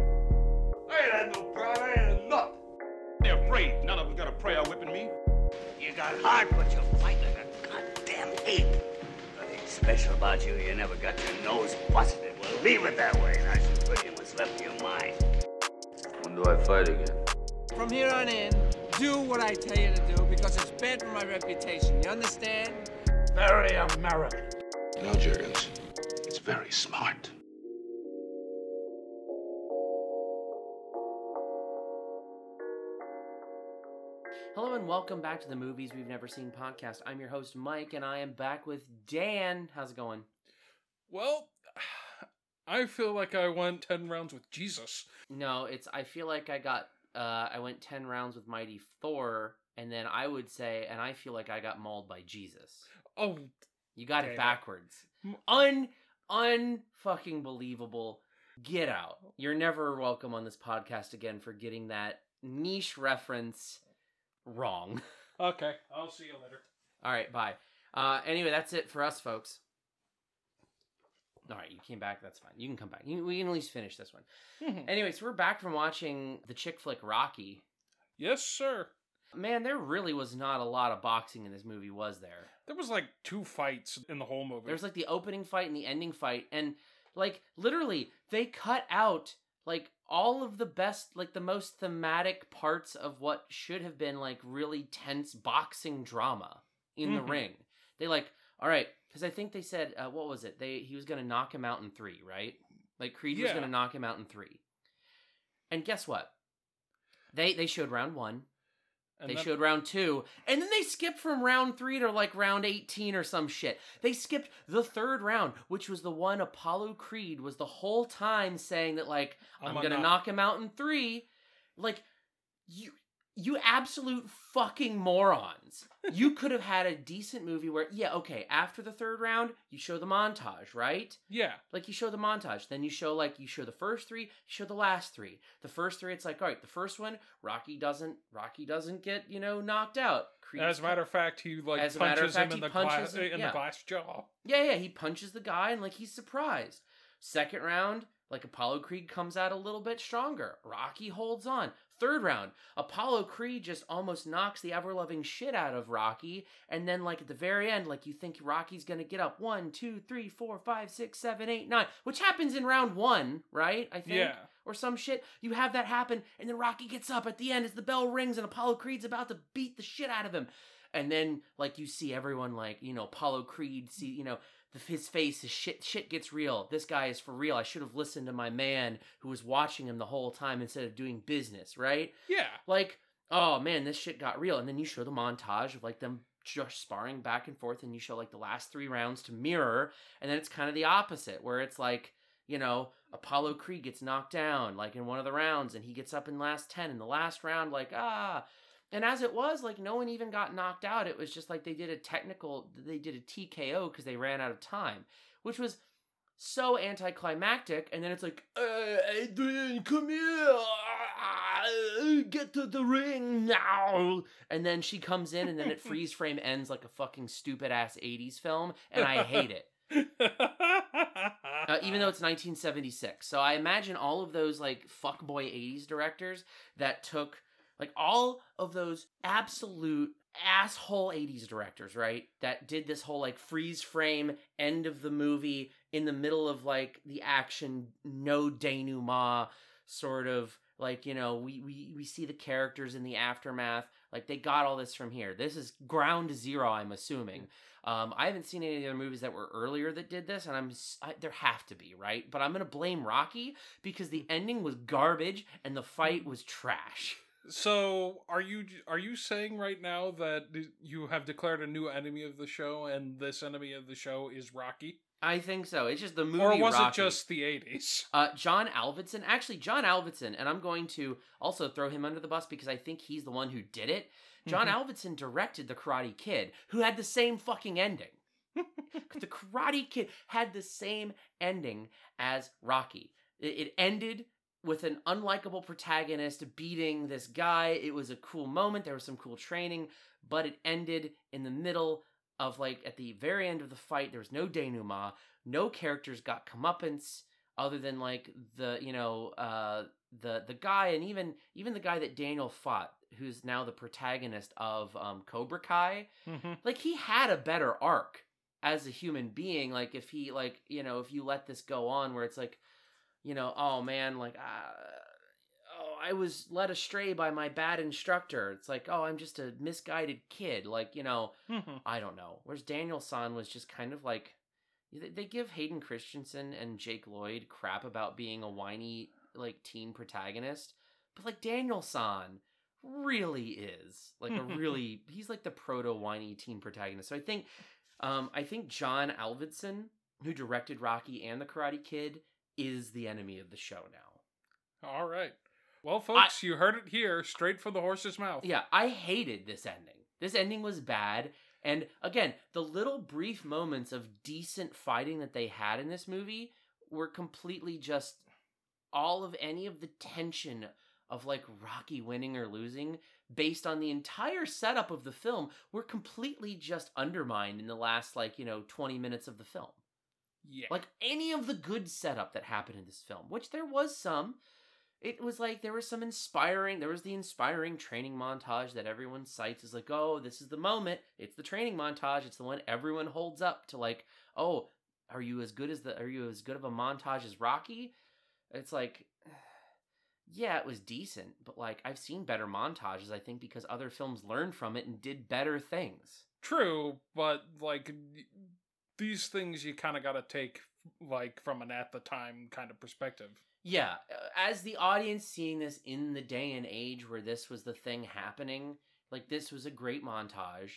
I ain't had no pride, I ain't had nothing. They're afraid. None of them got a prayer whipping me. You got heart, but you fight like a goddamn ape. Nothing special about you. You never got your nose busted. Well, leave it that way. and I should put you what's left of your mind. When do I fight again? From here on in, do what I tell you to do because it's bad for my reputation. You understand? Very American. No, Jergens. It's very smart. Hello and welcome back to the Movies We've Never Seen podcast. I'm your host Mike, and I am back with Dan. How's it going? Well, I feel like I went 10 rounds with Jesus. No, it's. I feel like I got. Uh, I went ten rounds with Mighty Thor, and then I would say, and I feel like I got mauled by Jesus. Oh, You got Damn it. backwards. Un, Un fucking believable. Get out. You're never welcome on this podcast again for getting that niche reference wrong. okay. I'll see you later. All right, bye. Uh, anyway, that's it for us, folks. All right, you came back. That's fine. You can come back. You, we can at least finish this one. anyway, so we're back from watching the chick flick Rocky. yes, sir. Man, there really was not a lot of boxing in this movie, was there? There was like two fights in the whole movie. There's like the opening fight and the ending fight, and like literally they cut out like all of the best, like the most thematic parts of what should have been like really tense boxing drama in the Mhm. ring. They like, all right, because I think they said, uh, what was it? They he was gonna knock him out in three, right? Like Creed was gonna knock him out in three. And guess what? They they showed round one. And they showed round two, and then they skipped from round three to like round 18 or some shit. They skipped the third round, which was the one Apollo Creed was the whole time saying that, like, I'm, I'm gonna gonna- knock him out in three. Like, you. You absolute fucking morons. You could have had a decent movie where, yeah, okay, after the third round, you show the montage, right? Yeah. Like you show the montage, then you show like you show the first three, you show the last three. The first three, it's like, all right, the first one, Rocky doesn't, Rocky doesn't get you know knocked out. Creed's As a matter of fact, he like As a matter of punches fact, him in he the glass him- in yeah. the glass jaw. yeah, yeah, he punches the guy and like he's surprised. Second round, like Apollo Creed comes out a little bit stronger. Rocky holds on. Third round, Apollo Creed just almost knocks the ever loving shit out of Rocky. And then, like, at the very end, like, you think Rocky's gonna get up one, two, three, four, five, six, seven, eight, nine, which happens in round one, right? I think. Yeah. Or some shit. You have that happen, and then Rocky gets up at the end as the bell rings and Apollo Creed's about to beat the shit out of him. And then, like, you see everyone, like, you know, Apollo Creed, see, you know, the, his face, his shit, shit gets real. This guy is for real. I should have listened to my man who was watching him the whole time instead of doing business, right? Yeah. Like, oh man, this shit got real. And then you show the montage of like them just sparring back and forth, and you show like the last three rounds to mirror, and then it's kind of the opposite, where it's like, you know, Apollo Creed gets knocked down like in one of the rounds, and he gets up in the last ten. In the last round, like ah. And as it was, like no one even got knocked out. It was just like they did a technical, they did a TKO because they ran out of time, which was so anticlimactic. And then it's like, uh, Adrian, come here. "Ah, get to the ring now. And then she comes in, and then it freeze frame ends like a fucking stupid ass 80s film, and I hate it. Uh, even though it's 1976. So I imagine all of those like fuckboy 80s directors that took like all of those absolute asshole 80s directors, right? That did this whole like freeze frame end of the movie in the middle of like the action, no denouement sort of like, you know, we, we, we see the characters in the aftermath. Like they got all this from here. This is ground zero, I'm assuming. Um, I haven't seen any of the other movies that were earlier that did this, and I'm I, there have to be right, but I'm gonna blame Rocky because the ending was garbage and the fight was trash. So, are you are you saying right now that you have declared a new enemy of the show, and this enemy of the show is Rocky, I think so. It's just the movie. or was Rocky. it just the eighties? Uh, John Avildsen, actually, John Avildsen, and I'm going to also throw him under the bus because I think he's the one who did it. John Mhm. Avildsen directed The Karate Kid, who had the same fucking ending. the Karate Kid had the same ending as Rocky. It, it ended with an unlikable protagonist beating this guy. It was a cool moment. There was some cool training, but it ended in the middle of like at the very end of the fight. There was no denouement. No characters got comeuppance other than like the you know uh the the guy and even even the guy that Daniel fought who's now the protagonist of um Cobra Kai like he had a better arc as a human being like if he like you know if you let this go on where it's like you know oh man like uh, oh I was led astray by my bad instructor. It's like oh I'm just a misguided kid. Like you know I don't know. Whereas Daniel San was just kind of like they- they give Hayden Christensen and Jake Lloyd crap about being a whiny like teen protagonist. But like Daniel San really is like a really he's like the proto whiny teen protagonist. So I think um, I think John Avildsen, who directed Rocky and The Karate Kid, is the enemy of the show now. All right. Well, folks, you heard it here, straight from the horse's mouth. Yeah, I hated this ending. This ending was bad. And again, the little brief moments of decent fighting that they had in this movie were completely just all of any of the tension of like Rocky winning or losing based on the entire setup of the film were completely just undermined in the last like, you know, 20 minutes of the film. Yeah. Like any of the good setup that happened in this film, which there was some. It was like there was some inspiring, there was the inspiring training montage that everyone cites as like, oh, this is the moment. It's the training montage. It's the one everyone holds up to like, oh, are you as good as the are you as good of a montage as Rocky? It's like yeah, it was decent, but like I've seen better montages, I think, because other films learned from it and did better things. True, but like these things you kind of got to take like from an at the time kind of perspective. Yeah, uh, as the audience seeing this in the day and age where this was the thing happening, like this was a great montage,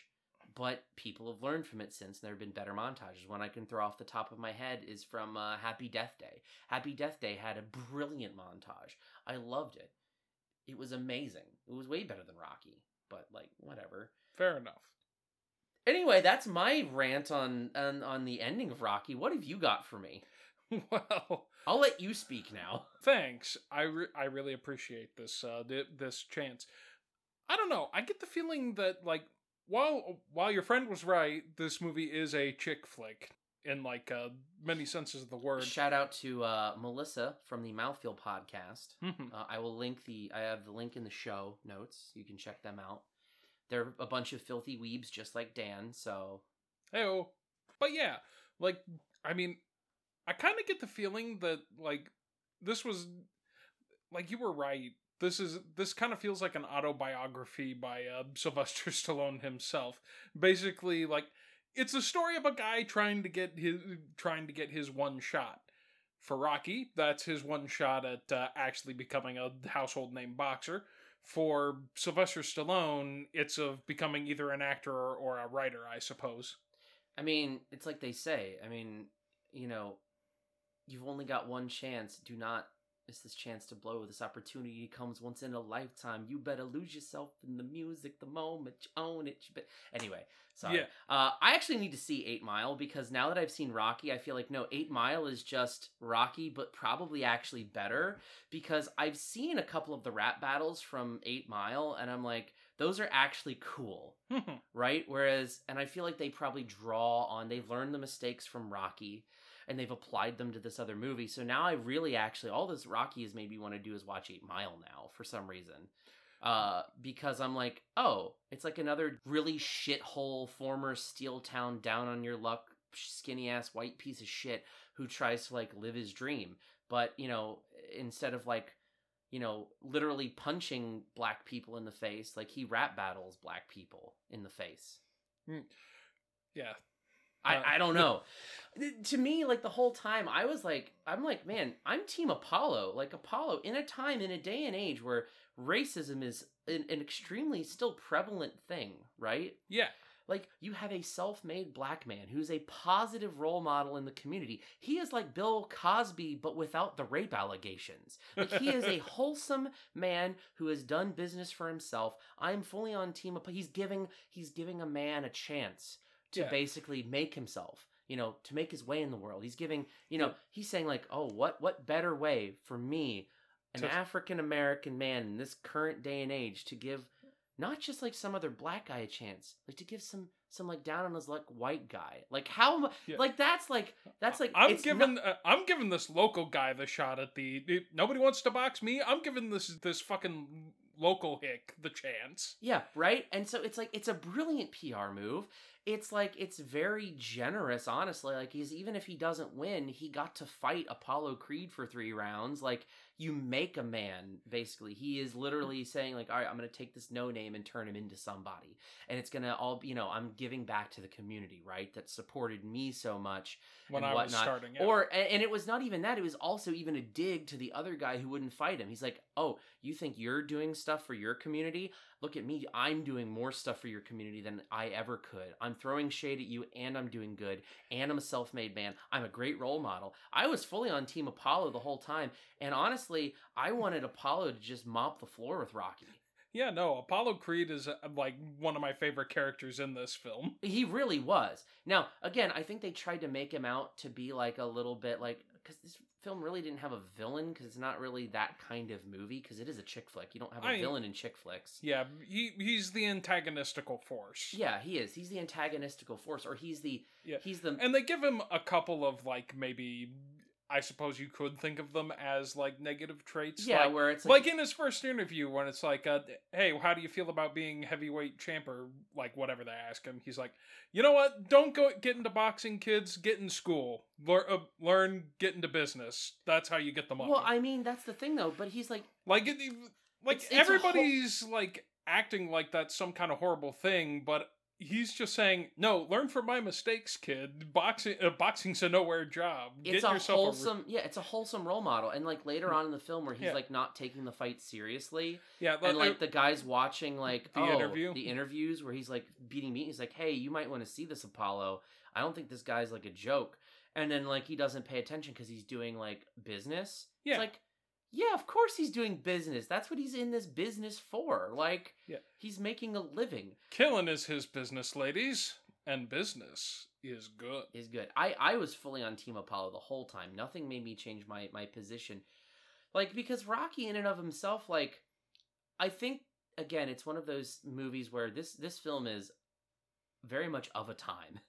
but people have learned from it since. And there have been better montages. One I can throw off the top of my head is from uh, Happy Death Day. Happy Death Day had a brilliant montage. I loved it. It was amazing. It was way better than Rocky, but like whatever. Fair enough. Anyway, that's my rant on on, on the ending of Rocky. What have you got for me? Well, I'll let you speak now. thanks. I re- I really appreciate this uh th- this chance. I don't know. I get the feeling that like while while your friend was right, this movie is a chick flick in like uh many senses of the word. Shout out to uh, Melissa from the Mouthfeel podcast. Mhm. Uh, I will link the. I have the link in the show notes. You can check them out. They're a bunch of filthy weebs, just like Dan. So Heyo. But yeah, like I mean, I kind of get the feeling that like this was like you were right. This is this kind of feels like an autobiography by uh, Sylvester Stallone himself. Basically, like it's a story of a guy trying to get his trying to get his one shot. For Rocky, that's his one shot at uh, actually becoming a household name boxer. For Sylvester Stallone, it's of becoming either an actor or, a writer, I suppose. I mean, it's like they say. I mean, you know, you've only got one chance. Do not miss this chance to blow. This opportunity comes once in a lifetime. You better lose yourself in the music the moment you own it. You bet-" Anyway, sorry. Yeah. Uh, I actually need to see Eight Mile because now that I've seen Rocky, I feel like no, Eight Mile is just Rocky, but probably actually better because I've seen a couple of the rap battles from Eight Mile, and I'm like, those are actually cool right? Whereas, and I feel like they probably draw on, they've learned the mistakes from Rocky and they've applied them to this other movie. So now I really actually, all this Rocky has made me want to do is watch Eight Mile now for some reason. Uh, because I'm like, oh, it's like another really shithole former steel town down on your luck, skinny ass white piece of shit who tries to like live his dream. But, you know, instead of like, you know, literally punching black people in the face, like he rap battles black people in the face. Yeah. I, Uh, I don't know. To me, like the whole time, I was like, I'm like, man, I'm Team Apollo. Like Apollo, in a time, in a day and age where racism is an, an extremely still prevalent thing, right? Yeah. Like you have a self-made black man who's a positive role model in the community. He is like Bill Cosby, but without the rape allegations. Like he is a wholesome man who has done business for himself. I'm fully on team. He's giving he's giving a man a chance to Yeah. basically make himself. You know, to make his way in the world. He's giving. You know, he's saying like, oh, what what better way for me, an African American man in this current day and age, to give not just like some other black guy a chance, like to give some some like down on his luck white guy. Like how Yeah. like that's like that's like I'm giving not- uh, I'm giving this local guy the shot at the, the- nobody wants to box me. I'm giving this this fucking local hick the chance. Yeah, right? And so it's like it's a brilliant PR move. It's like it's very generous, honestly. Like he's even if he doesn't win, he got to fight Apollo Creed for 3 rounds. Like you make a man basically. He is literally saying like, "All right, I'm going to take this no name and turn him into somebody." And it's going to all, be- you know, I'm giving back to the community, right? That supported me so much When and I was starting out. Or and, and it was not even that. It was also even a dig to the other guy who wouldn't fight him. He's like, "Oh, you think you're doing stuff for your community? Look at me. I'm doing more stuff for your community than I ever could. I'm throwing shade at you, and I'm doing good, and I'm a self-made man. I'm a great role model. I was fully on Team Apollo the whole time, and honestly, I wanted Apollo to just mop the floor with Rocky. Yeah, no, Apollo Creed is uh, like one of my favorite characters in this film. He really was. Now, again, I think they tried to make him out to be like a little bit like because this film really didn't have a villain because it's not really that kind of movie because it is a chick flick. You don't have a I- villain in chick flicks. Yeah, he he's the antagonistical force. Yeah, he is. He's the antagonistical force, or he's the Yeah. he's the And they give him a couple of like maybe I suppose you could think of them as like negative traits. Yeah, like, where it's like, like- in his first interview when it's like, uh, "Hey, how do you feel about being heavyweight champ or like whatever they ask him?" He's like, "You know what? Don't go get into boxing, kids. Get in school. Learn, uh, learn. Get into business. That's how you get the money." well. I mean, that's the thing though. But he's like like it, like It's- it's a whole- everybody's like acting like that's some kind of horrible thing, but he's just saying, "No, learn from my mistakes, kid. Boxing, uh, boxing's a nowhere job. it's a yourself a re- wholesome yeah it's a wholesome role model and like later on in the film where he's Yeah. like not taking the fight seriously Yeah, and like the guys watching like the oh, interview? the interviews where he's like beating me he's like hey you might want to see this apollo i don't think this guy's like a joke and then like he doesn't pay attention because he's doing like business Yeah. it's like yeah of course he's doing business that's what he's in this business for like Yeah. he's making a living killing is his business, ladies, and business is good. is good. I I was fully on Team Apollo the whole time. Nothing made me change my my position. Like because Rocky in and of himself like I think again it's one of those movies where this this film is very much of a time.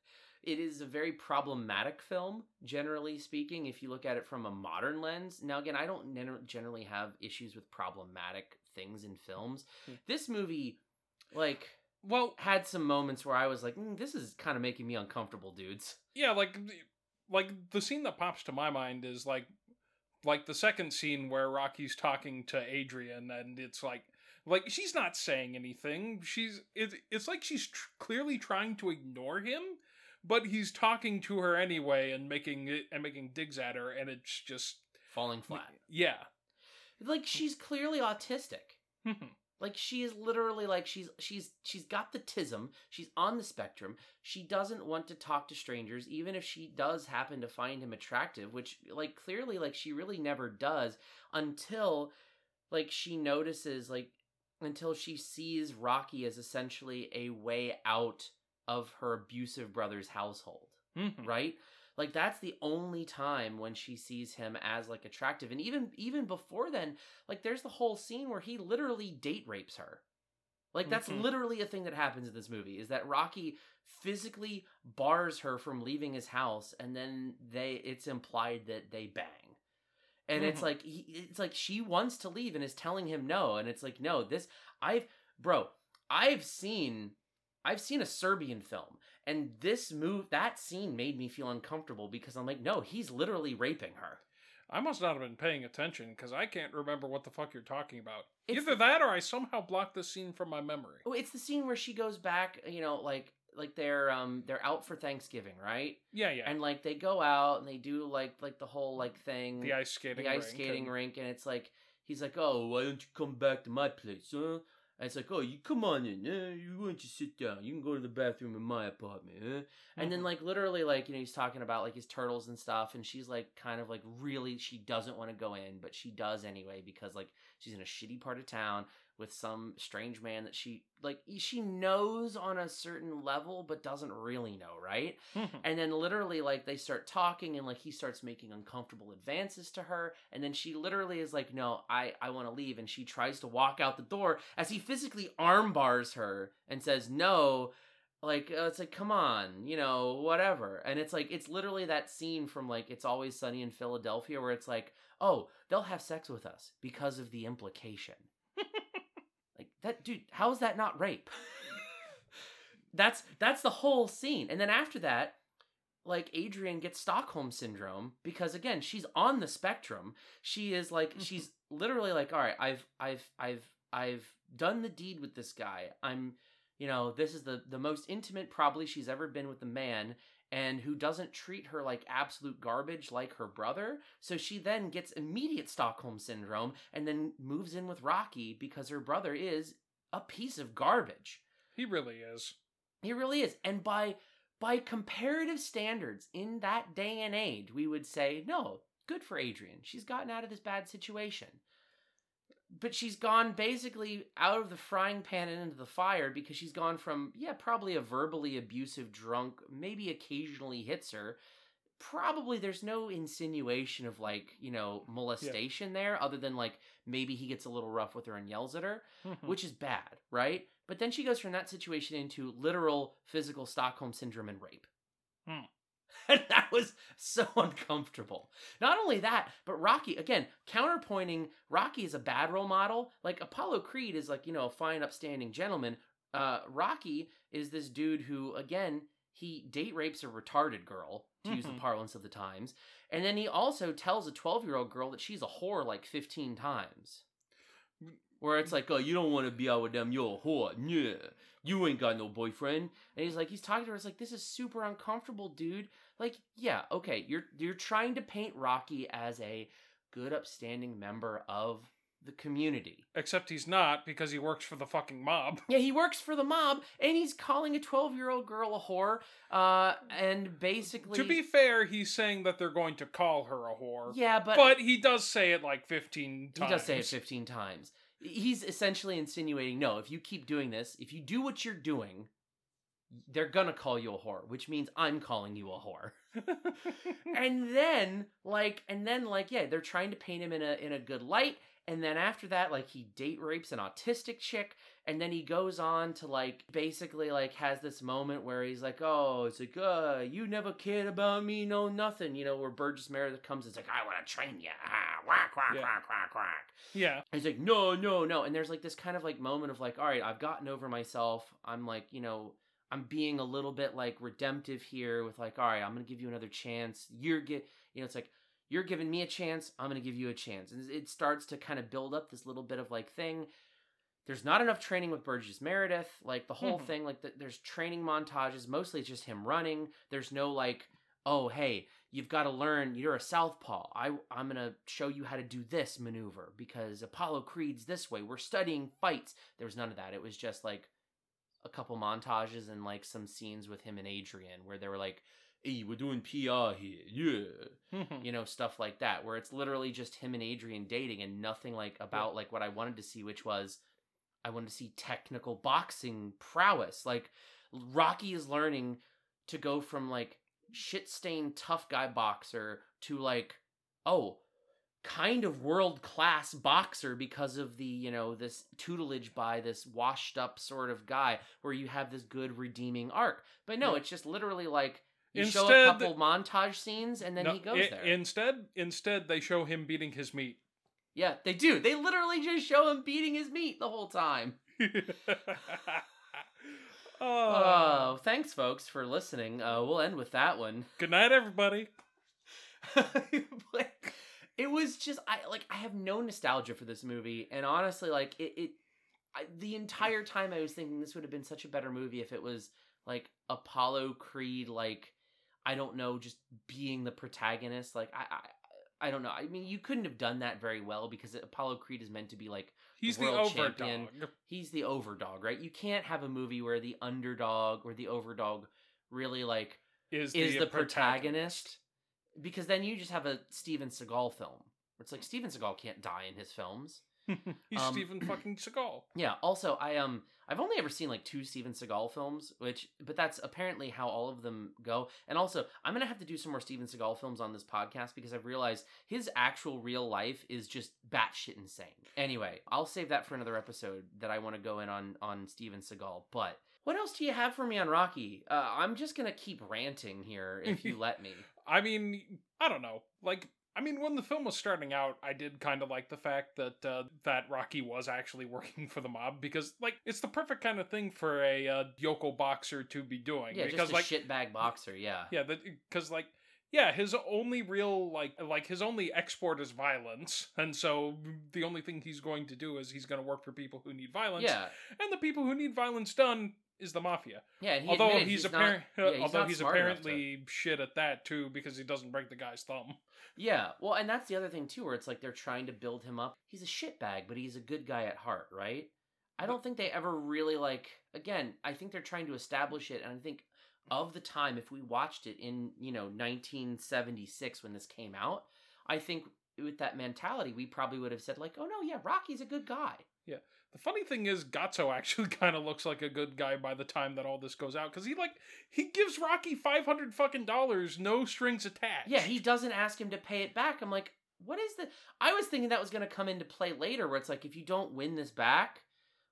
It is a very problematic film generally speaking if you look at it from a modern lens. Now again, I don't gen- generally have issues with problematic things in films. This movie like well had some moments where I was like, mm, this is kind of making me uncomfortable, dudes. Yeah, like like the scene that pops to my mind is like like the second scene where Rocky's talking to Adrian, and it's like like she's not saying anything. She's it's it's like she's tr- clearly trying to ignore him, but he's talking to her anyway and making it and making digs at her, and it's just falling flat. Yeah, Like she's clearly autistic. Mm-hmm. Like she is literally like she's she's she's got the tism. She's on the spectrum. She doesn't want to talk to strangers even if she does happen to find him attractive, which like clearly like she really never does until like she notices like until she sees Rocky as essentially a way out of her abusive brother's household. Mhm. Right? Like that's the only time when she sees him as like attractive. And even even before then, like there's the whole scene where he literally date rapes her. Like that's Mhm. literally a thing that happens in this movie is that Rocky physically bars her from leaving his house and then they it's implied that they bang. And it's Mhm. like he, it's like she wants to leave and is telling him no and it's like no, this I've bro, I've seen I've seen a Serbian film and this move that scene made me feel uncomfortable because I'm like no, he's literally raping her. I must not have been paying attention because I can't remember what the fuck you're talking about. It's Either that or I somehow blocked the scene from my memory. Oh, it's the scene where she goes back, you know, like like they're um they're out for Thanksgiving, right? Yeah, yeah. And like they go out and they do like like the whole like thing, The ice skating the ice rink skating and- rink, and it's like he's like, oh, why don't you come back to my place, huh? And it's like, oh, you come on in, eh? You want to sit down? You can go to the bathroom in my apartment, eh? And then Mhm. like literally like you know he's talking about like his turtles and stuff, and she's like kind of like really she doesn't want to go in, but she does anyway because like she's in a shitty part of town with some strange man that she like she knows on a certain level but doesn't really know, right? and then literally like they start talking and like he starts making uncomfortable advances to her. And then she literally is like no i i want to leave. And she tries to walk out the door as he physically arm bars her and says no. Like uh, it's like come on you know whatever. And it's like it's literally that scene from like it's always sunny in philadelphia where it's like oh they'll have sex with us because of the implication that dude how is that not rape? That's that's the whole scene. And then after that like Adrian gets Stockholm syndrome because again she's on the spectrum. She is like mm-hmm. she's literally like all right I've I've I've I've done the deed with this guy. I'm you know this is the the most intimate probably she's ever been with a man and who doesn't treat her like absolute garbage like her brother so she then gets immediate Stockholm syndrome and then moves in with Rocky because her brother is a piece of garbage He really is. he really is. And by by comparative standards in that day and age, we would say, no, good for Adrian. She's gotten out of this bad situation. But she's gone basically out of the frying pan and into the fire because she's gone from, yeah, probably a verbally abusive drunk, maybe occasionally hits her. Probably there's no insinuation of like, you know, molestation there other than like maybe he gets a little rough with her and yells at her Mhm. which is bad, right? But then she goes from that situation into literal physical Stockholm syndrome and rape. Hmm. And that was so uncomfortable. Not only that, but Rocky, again, counterpointing, Rocky is a bad role model. Like Apollo Creed is like, you know, a fine, upstanding gentleman. Uh, Rocky is this dude who, again, he date rapes a retarded girl, to use the Mhm. parlance of the times. And then he also tells a 12 year old girl that she's a whore like 15 times. Where it's like, oh, you don't want to be out with them, you're a whore. Yeah. You ain't got no boyfriend. And he's like, he's talking to her, it's like, this is super uncomfortable, dude. Like, yeah, okay, you're you're trying to paint Rocky as a good, upstanding member of the community. Except he's not because he works for the fucking mob. Yeah, he works for the mob, and he's calling a 12 year old girl a whore. Uh, and basically, To be fair, he's saying that they're going to call her a whore. Yeah, but- but he does say it like fifteen He does say it 15 times. He's essentially insinuating no, if you keep doing this, if you do what you're doing, they're gonna call you a whore, which means I'm calling you a whore. and then, like, and then, like, yeah, they're trying to paint him in a in a good light. And then after that, like, he date rapes an autistic chick, and then he goes on to like basically like has this moment where he's like, "Oh, it's like, uh, you never cared about me, no nothing," you know, where Burgess Meredith comes, it's like, "I want to train you," ah, whack, whack, Yeah. whack, whack, whack. Yeah. And he's like, no, no, no. And there's like this kind of like moment of like, all right, I've gotten over myself. I'm like, you know, I'm being a little bit like redemptive here with like, all right, I'm gonna give you another chance. You're get, you know, it's like you're giving me a chance. I'm gonna give you a chance, and it starts to kind of build up this little bit of like thing. There's not enough training with Burgess Meredith. Like the whole Mhm. thing, like the, there's training montages. Mostly it's just him running. There's no like oh hey you've got to learn you're a southpaw i i'm gonna show you how to do this maneuver because apollo creed's this way we're studying fights there was none of that it was just like a couple montages and like some scenes with him and adrian where they were like hey we're doing pr here yeah. You know stuff like that where it's literally just him and adrian dating and nothing like about like what i wanted to see which was i wanted to see technical boxing prowess. Like rocky is learning to go from like shit stained tough guy boxer to like oh kind of world class boxer because of the you know this tutelage by this washed up sort of guy where you have this good redeeming arc. But no Yeah. it's just literally like you show a Instead- couple montage scenes and then No, he goes i- there. Instead, instead they show him beating his meat. yeah they do. They literally just show him beating his meat the whole time. Oh thanks folks for listening. Uh we'll end with that one. Good night, everybody. But it was just I like I have no nostalgia for this movie, and honestly, like it, it I, the entire time I was thinking this would have been such a better movie if it was like Apollo Creed, like I don't know, just being the protagonist. Like I, I, I don't know. I mean, you couldn't have done that very well because Apollo Creed is meant to be like He's the overdog. champion. He's the overdog, right? You can't have a movie where the underdog or the overdog really like Is is the the, protagonist. because then you just have a Steven Seagal film. It's like Steven Seagal can't die in his films. He's Um, Steven fucking Seagal. Yeah. Also, I um I've only ever seen like two Steven Seagal films, which but that's apparently how all of them go. And also, I'm gonna have to do some more Steven Seagal films on this podcast because I've realized his actual real life is just batshit insane. Anyway, I'll save that for another episode that I want to go in on on Steven Seagal. But what else do you have for me on Rocky? Uh, I'm just gonna keep ranting here if you let me. I mean, I don't know. Like, I mean, when the film was starting out, I did kind of like the fact that uh, that Rocky was actually working for the mob because, like, it's the perfect kind of thing for a uh, yokel boxer to be doing. Yeah, because, just a like, shitbag boxer. Yeah. yeah, because like. Yeah, his only real like like his only export is violence, and so the only thing he's going to do is he's going to work for people who need violence. Yeah. and the people who need violence done is the mafia. Yeah, he although he's, he's not- yeah, he's although he's smart enough to- apparently shit at that too because he doesn't break the guy's thumb. Yeah, well, and that's the other thing too, where it's like they're trying to build him up. He's a shitbag, but he's a good guy at heart, right? I don't think they ever really like. Again, I think they're trying to establish it, and I think of the time, if we watched it in you know 1976 when this came out, I think with that mentality, we probably would have said like, "Oh no, yeah, Rocky's a good guy." The funny thing is, Gazzo actually kind of looks like a good guy by the time that all this goes out because he like he gives Rocky five hundred fucking dollars, no strings attached. Yeah, he doesn't ask him to pay it back. I'm like, what is the? I was thinking that was going to come into play later, where it's like, if you don't win this back,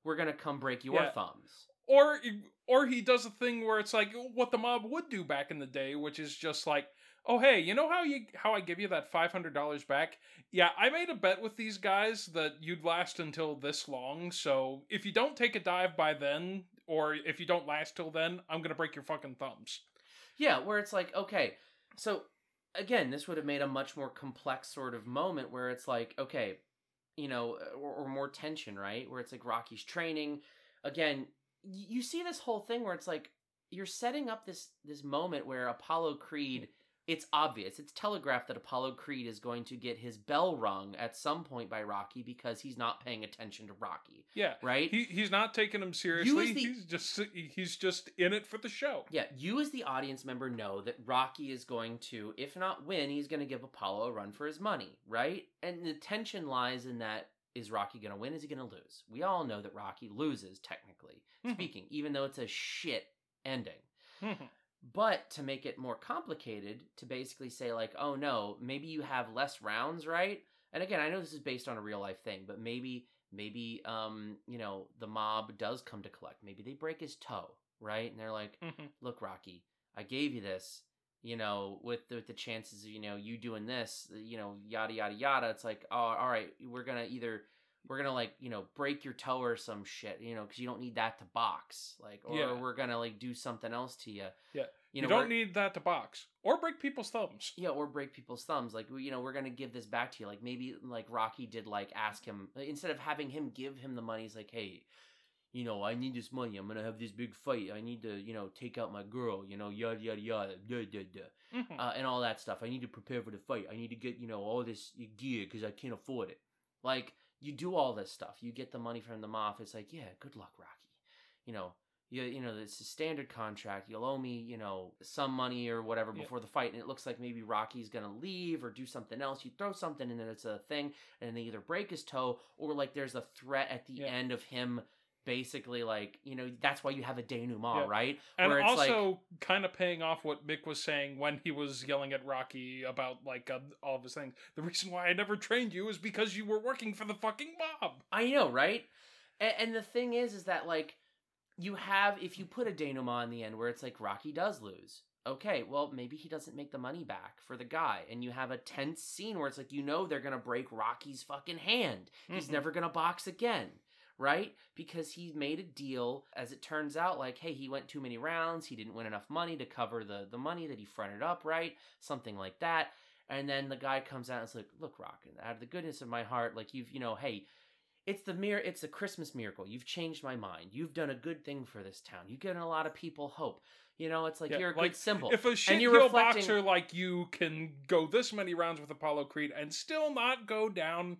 we're going to come break your Yeah. thumbs. or or he does a thing where it's like what the mob would do back in the day, which is just like, oh hey, you know how you how I give you that five hundred dollars back? Yeah, I made a bet with these guys that you'd last until this long. So if you don't take a dive by then, or if you don't last till then, I'm gonna break your fucking thumbs. Yeah, where it's like, okay, so again, this would have made a much more complex sort of moment where it's like, okay, you know, uh, or, or more tension, right? Where it's like Rocky's training. Again, y- you see this whole thing where it's like you're setting up this this moment where Apollo Creed. Mm. It's obvious. It's telegraphed that Apollo Creed is going to get his bell rung at some point by Rocky because he's not paying attention to Rocky. Yeah, Right? He he's not taking him seriously. the- He's just he's just in it for the show. Yeah, you as the audience member know that Rocky is going to, if not win, he's going to give Apollo a run for his money, right? And the tension lies in that is Rocky going to win? Is he going to lose? We all know that Rocky loses, technically mm-hmm. speaking, even though it's a shit ending. Mm-hmm. But to make it more complicated, to basically say, like, oh no, maybe you have less rounds, right? And again, I know this is based on a real life thing, but maybe, maybe, um, you know, the mob does come to collect. Maybe they break his toe, right? And they're like, look, Rocky, I gave you this, you know, with the, with the chances of, you know, you doing this, you know, yada, yada, yada. It's like, oh, all right, we're going to either, we're to like, you know, break your toe or some shit, you know, because you don't need that to box. Like, or Yeah. we're to like do something else to you. Yeah, You you, know, don't need that to box or break people's thumbs. Yeah, or break people's thumbs. Like, you know, we're gonna give this back to you. Like, maybe like Rocky did like ask him instead of having him give him the money. He's like, hey, you know, I need this money. I'm gonna have this big fight. I need to, you know, take out my girl. You know, yada yada yada, da, da, da. Mhm. Uh, and all that stuff. I need to prepare for the fight. I need to get, you know, all this gear because I can't afford it. Like you do all this stuff. You get the money from the mob. It's like, yeah, good luck, Rocky. You know, you you know, it's a standard contract. You'll owe me, you know, some money or whatever Yeah. before the fight, and it looks like maybe Rocky's gonna leave or do something else. You throw something, and then it's a thing, and they either break his toe or like there's a threat at the Yeah. end of him. Basically, like you know, that's why you have a denouement, Yeah. right? And Where it's like, also kind of paying off what Mick was saying when he was yelling at Rocky about like uh, all of his things. The reason why I never trained you is because you were working for the fucking mob. I know, right? And, and the thing is, is that like you have if you put a denouement in the end where it's like Rocky does lose. Okay, well maybe he doesn't make the money back for the guy, and you have a tense scene where it's like you know they're gonna break Rocky's fucking hand. He's Mhm. never gonna box again. Right? Because he made a deal, as it turns out, like, hey, he went too many rounds, he didn't win enough money to cover the, the money that he fronted up, right? Something like that. And then the guy comes out and is like, look, Rock, out of the goodness of my heart, like you've, you know, hey, it's the mir- it's a Christmas miracle. You've changed my mind. You've done a good thing for this town. You've given a lot of people hope. You know, it's like Yeah, you're a like, good symbol. If a and shit heel reflecting- boxer like you can go this many rounds with Apollo Creed and still not go down,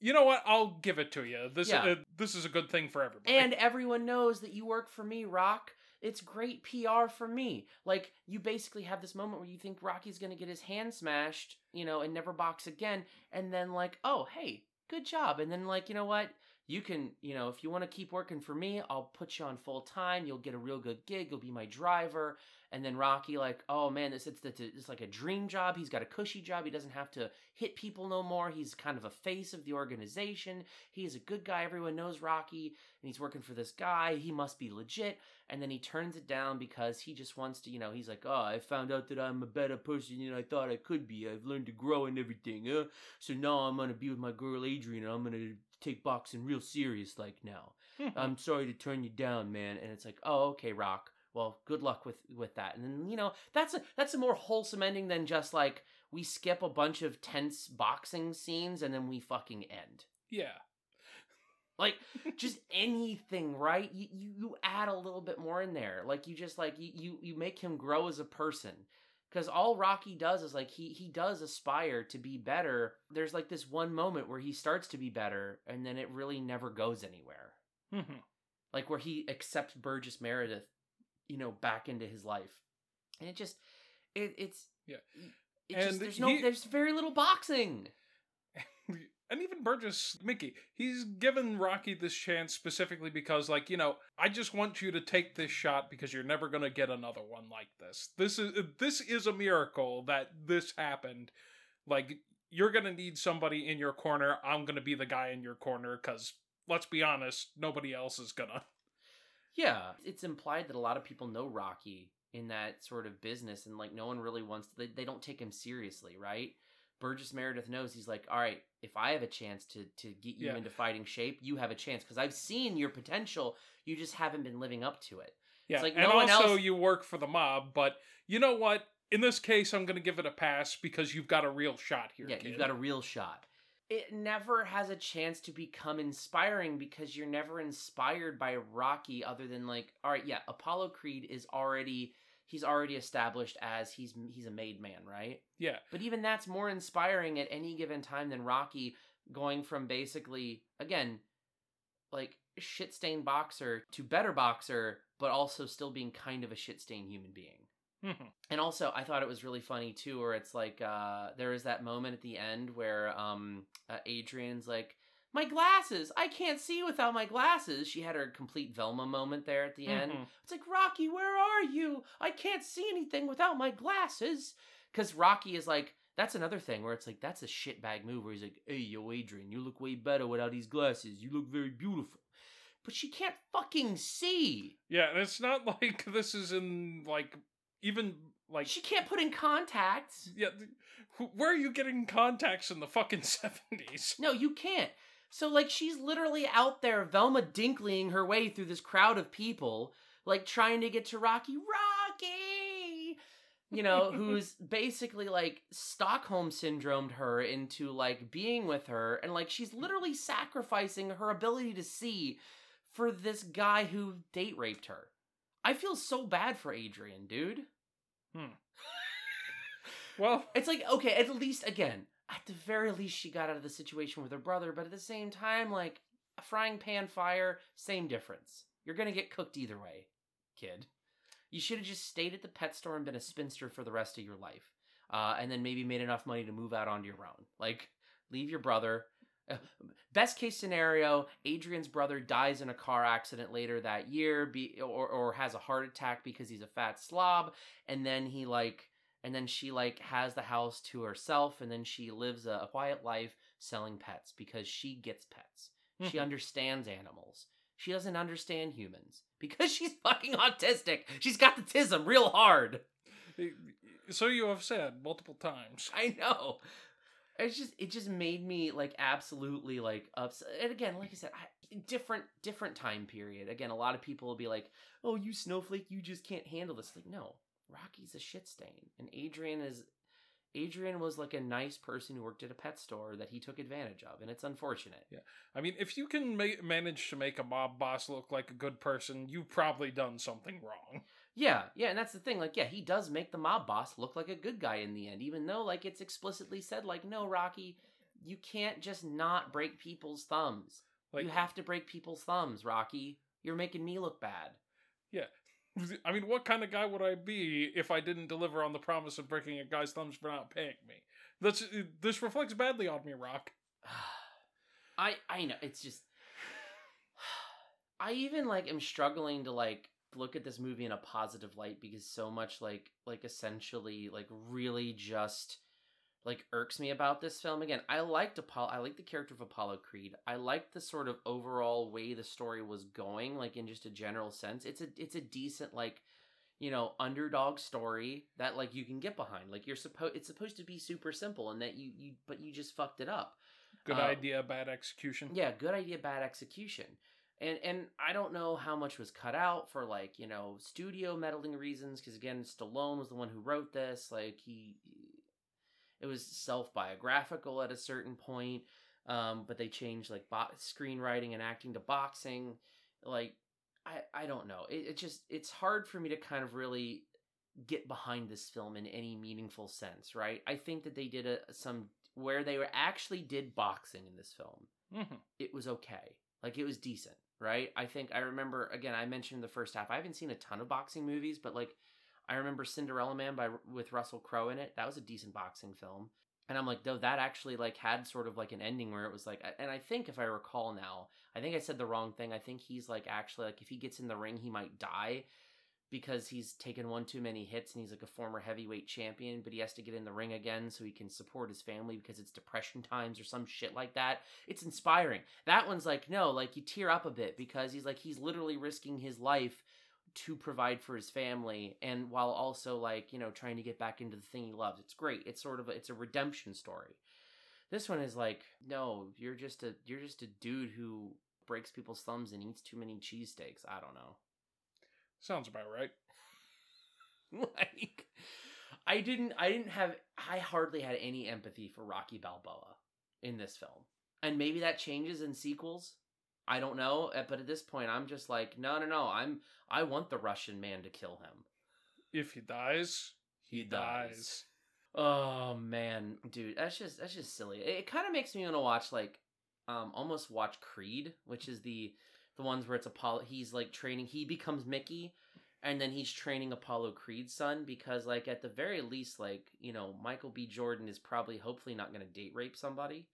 you know what? I'll give it to you. This Yeah. uh, this is a good thing for everybody. and everyone knows that you work for me, Rock. It's great PR for me. Like you basically have this moment where you think Rocky's gonna get his hand smashed, you know, and never box again, and then like, oh hey, good job, and then like, you know what? You can, you know, if you want to keep working for me, I'll put you on full time. You'll get a real good gig. You'll be my driver. And then Rocky, like, oh man, this it's, it's, it's like a dream job. He's got a cushy job. He doesn't have to hit people no more. He's kind of a face of the organization. He is a good guy. Everyone knows Rocky, and he's working for this guy. He must be legit. And then he turns it down because he just wants to, you know, he's like, oh, I found out that I'm a better person than I thought I could be. I've learned to grow and everything. So now I'm gonna be with my girl Adrian, and I'm gonna take boxing real serious like now. Hmm. I'm sorry to turn you down, man. And it's like, oh, okay, Rock. Well, good luck with with that. And then you know that's a that's a more wholesome ending than just like we skip a bunch of tense boxing scenes and then we fucking end. yeah. Like just anything, right? You, you you add a little bit more in there. Like you just like you you, you make him grow as a person. Cause all Rocky does is like he he does aspire to be better. There's like this one moment where he starts to be better, and then it really never goes anywhere. Mhm. Like where he accepts Burgess Meredith, you know, back into his life, and it just it it's Yeah. It And just, there's no he- there's very little boxing. And even Burgess Mickey, he's given Rocky this chance specifically because, like, you know, I just want you to take this shot because you're never gonna get another one like this. This is this is a miracle that this happened. Like, you're gonna need somebody in your corner. I'm gonna be the guy in your corner because let's be honest, nobody else is gonna. Yeah, it's implied that a lot of people know Rocky in that sort of business, and like no one really wants to. They, they don't take him seriously, right? Burgess Meredith knows he's like, all right, if I have a chance to to get you Yeah. into fighting shape, you have a chance because I've seen your potential. You just haven't been living up to it. Yeah, It's like and no one also else- you work for the mob, but you know what? In this case, I'm gonna give it a pass because you've got a real shot here. Yeah, kid. you've got a real shot. It never has a chance to become inspiring because you're never inspired by Rocky other than like, all right, yeah, Apollo Creed is already he's already established as he's he's a made man, right? Yeah. But even that's more inspiring at any given time than Rocky going from basically again like shit stained boxer to better boxer, but also still being kind of a shit stained human being. Mhm. And also, I thought it was really funny too, where it's like uh, there is that moment at the end where um, uh, Adrian's like, "My glasses! I can't see without my glasses." She had her complete Velma moment there at the end. Mhm. It's like, Rocky, where are you? I can't see anything without my glasses. Because Rocky is like, that's another thing where it's like, that's a shitbag move where he's like, hey, yo, Adrian, you look way better without these glasses. You look very beautiful. But she can't fucking see. Yeah, and it's not like this is in like even like She can't put in contacts. yeah. Where are you getting contacts in the fucking seventies? No, you can't. So like she's literally out there Velma Dinkling her way through this crowd of people, like trying to get to Rocky. Rocky! You know, who's basically like Stockholm syndromed her into like being with her and like she's literally sacrificing her ability to see for this guy who date raped her. I feel so bad for Adrian, dude. Hmm. Well, It's like, okay, at least, again, at the very least, she got out of the situation with her brother, but at the same time, like, a frying pan fire, same difference. You're gonna get cooked either way, kid. You should have just stayed at the pet store and been a spinster for the rest of your life. Uh, and then maybe made enough money to move out onto your own. Like, leave your brother. Uh, best case scenario, Adrian's brother dies in a car accident later that year, be or or has a heart attack because he's a fat slob, and then he like, and then she like has the house to herself, and then she lives a, a quiet life selling pets because she gets pets. She Mhm. understands animals. She doesn't understand humans because she's fucking autistic. She's got the tism real hard. so you have said multiple times. I know. It's just it just made me like absolutely like upset. And again, like I said, I, different different time period. Again, a lot of people will be like, "Oh, you snowflake, you just can't handle this." Like, no, Rocky's a shit stain, and Adrian is. Adrian was like a nice person who worked at a pet store that he took advantage of, and it's unfortunate. Yeah. I mean, if you can ma- manage to make a mob boss look like a good person, you've probably done something wrong. Yeah, yeah, and that's the thing. Like, yeah, he does make the mob boss look like a good guy in the end, even though like it's explicitly said, like, no, Rocky, you can't just not break people's thumbs. Like- you have to break people's thumbs, Rocky. You're making me look bad. Yeah. I mean, what kind of guy would I be if I didn't deliver on the promise of breaking a guy's thumbs for not paying me? That's this reflects badly on me, Rock. I I know it's just I even like am struggling to like look at this movie in a positive light because so much like like essentially like really just like irks me about this film. Again i liked apollo i like the character of apollo creed. I like the sort of overall way the story was going like in just a general sense. It's a it's a decent like you know underdog story that like you can get behind. Like you're supposed it's supposed to be super simple and that you you but you just fucked it up. Good Uh, idea, bad execution. yeah, good idea, bad execution. And and I don't know how much was cut out for like, you know, studio meddling reasons cuz again, Stallone was the one who wrote this, like he it was self-biographical at a certain point. Um but they changed like bo- screenwriting and acting to boxing. Like I I don't know. It, it just it's hard for me to kind of really get behind this film in any meaningful sense, right? I think that they did a some where they were actually did boxing in this film Mhm. it was okay. Like it was decent, right? I think I remember again. I mentioned the first half. I haven't seen a ton of boxing movies, but like I remember Cinderella Man by with Russell Crowe in it. That was a decent boxing film. And I'm like, though that actually like had sort of like an ending where it was like, and I think if I recall now, I think I said the wrong thing. I think he's like actually like if he gets in the ring, he might die because he's taken one too many hits and he's like a former heavyweight champion, but he has to get in the ring again so he can support his family because it's depression times or some shit like that. It's inspiring. That one's like, no, like you tear up a bit because he's like, he's literally risking his life to provide for his family and while also like, you know, trying to get back into the thing he loves. It's great. It's sort of a, it's a redemption story. This one is like, no, you're just a you're just a dude who breaks people's thumbs and eats too many cheesesteaks. I don't know. Sounds about right. like I didn't I didn't have I hardly had any empathy for Rocky Balboa in this film. And maybe that changes in sequels. I don't know, uh, but at this point I'm just like, no, no, no. I'm I want the Russian man to kill him. If he dies, He dies. dies. Oh man, dude, that's just that's just silly. It, it kind of makes me want to watch like um almost watch Creed, which is the the ones where it's Apollo he's like training he becomes Mickey and then he's training Apollo Creed's son because like at the very least like, you know, Michael B Jordan is probably hopefully not going to date rape somebody.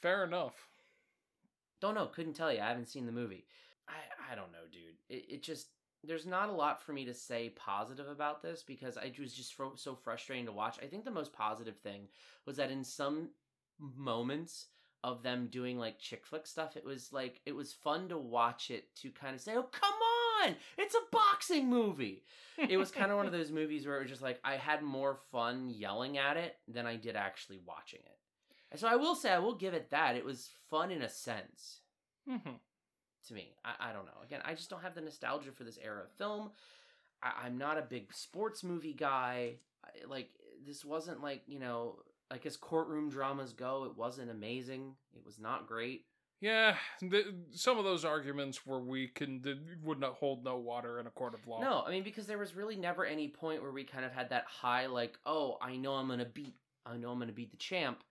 Fair enough. Don't know, couldn't tell you. I haven't seen the movie. I I don't know, dude. It it just there's not a lot for me to say positive about this because I was just fro- so frustrating to watch. I think the most positive thing was that in some moments of them doing like chick flick stuff, it was like it was fun to watch it to kind of say, "Oh, come on. It's a boxing movie." it was kind of one of those movies where it was just like I had more fun yelling at it than I did actually watching it. So I will say I will give it that. It was fun in a sense Mhm. to me. I, I don't know. Again, I just don't have the nostalgia for this era of film. I, I'm not a big sports movie guy. I, like this wasn't like you know like as courtroom dramas go, it wasn't amazing. It was not great. Yeah, th- some of those arguments were weak and th- would not hold no water in a court of law. No, I mean because there was really never any point where we kind of had that high like, oh, I know I'm gonna beat, I know I'm gonna beat the champ,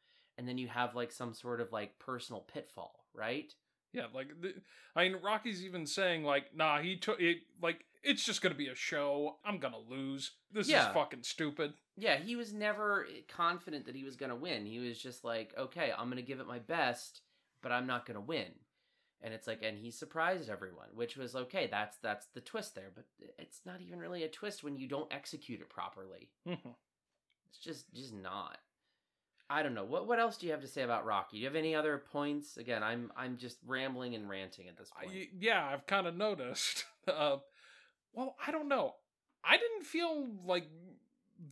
and then you have like some sort of like personal pitfall, right? Yeah, like th- I mean, Rocky's even saying like, "Nah, he took it. Like, it's just gonna be a show. I'm gonna lose. This Yeah. is fucking stupid." Yeah, he was never confident that he was gonna win. He was just like, okay, I'm gonna give it my best, but I'm not gonna win. And it's like, and he surprised everyone, which was okay. That's that's the twist there, but it's not even really a twist when you don't execute it properly. Mhm. It's just just not. I don't know. What what else do you have to say about Rocky? Do you have any other points? Again, I'm I'm just rambling and ranting at this point. I, yeah, I've kind of noticed. Uh, well, I don't know. I didn't feel like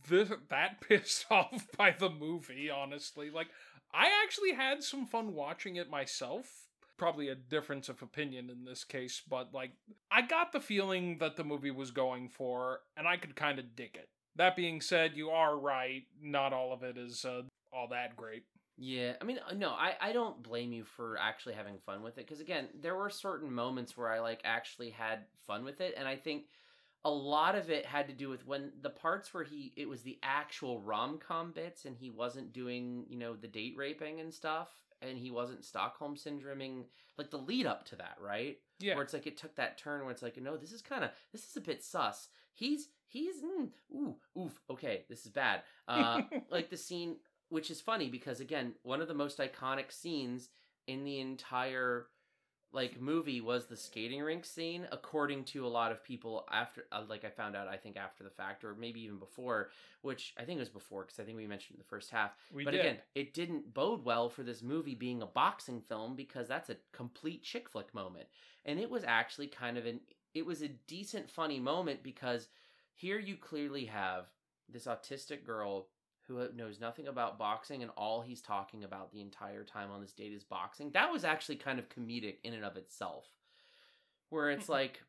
this that pissed off by the movie. Honestly, like I actually had some fun watching it myself. Probably a difference of opinion in this case, but like I got the feeling that the movie was going for, and I could kind of dig it. That being said, you are right. Not all of it is uh, all that great. Yeah, I mean, uh, no, I, I don't blame you for actually having fun with it because again, there were certain moments where I like actually had fun with it, and I think a lot of it had to do with when the parts where he it was the actual rom com bits, and he wasn't doing you know the date raping and stuff, and he wasn't Stockholm syndroming like the lead up to that, right? Yeah. where it's like it took that turn where it's like no, this is kind of this is a bit sus. He's he's mm, ooh oof okay, this is bad. Uh, like the scene which is funny because again one of the most iconic scenes in the entire like movie was the skating rink scene according to a lot of people after uh, like i found out i think after the fact or maybe even before which i think it was before because i think we mentioned in the first half We but did. again it didn't bode well for this movie being a boxing film because that's a complete chick flick moment and it was actually kind of an it was a decent funny moment because here you clearly have this autistic girl who knows nothing about boxing and all he's talking about the entire time on this date is boxing. That was actually kind of comedic in and of itself. Where it's mm-hmm. like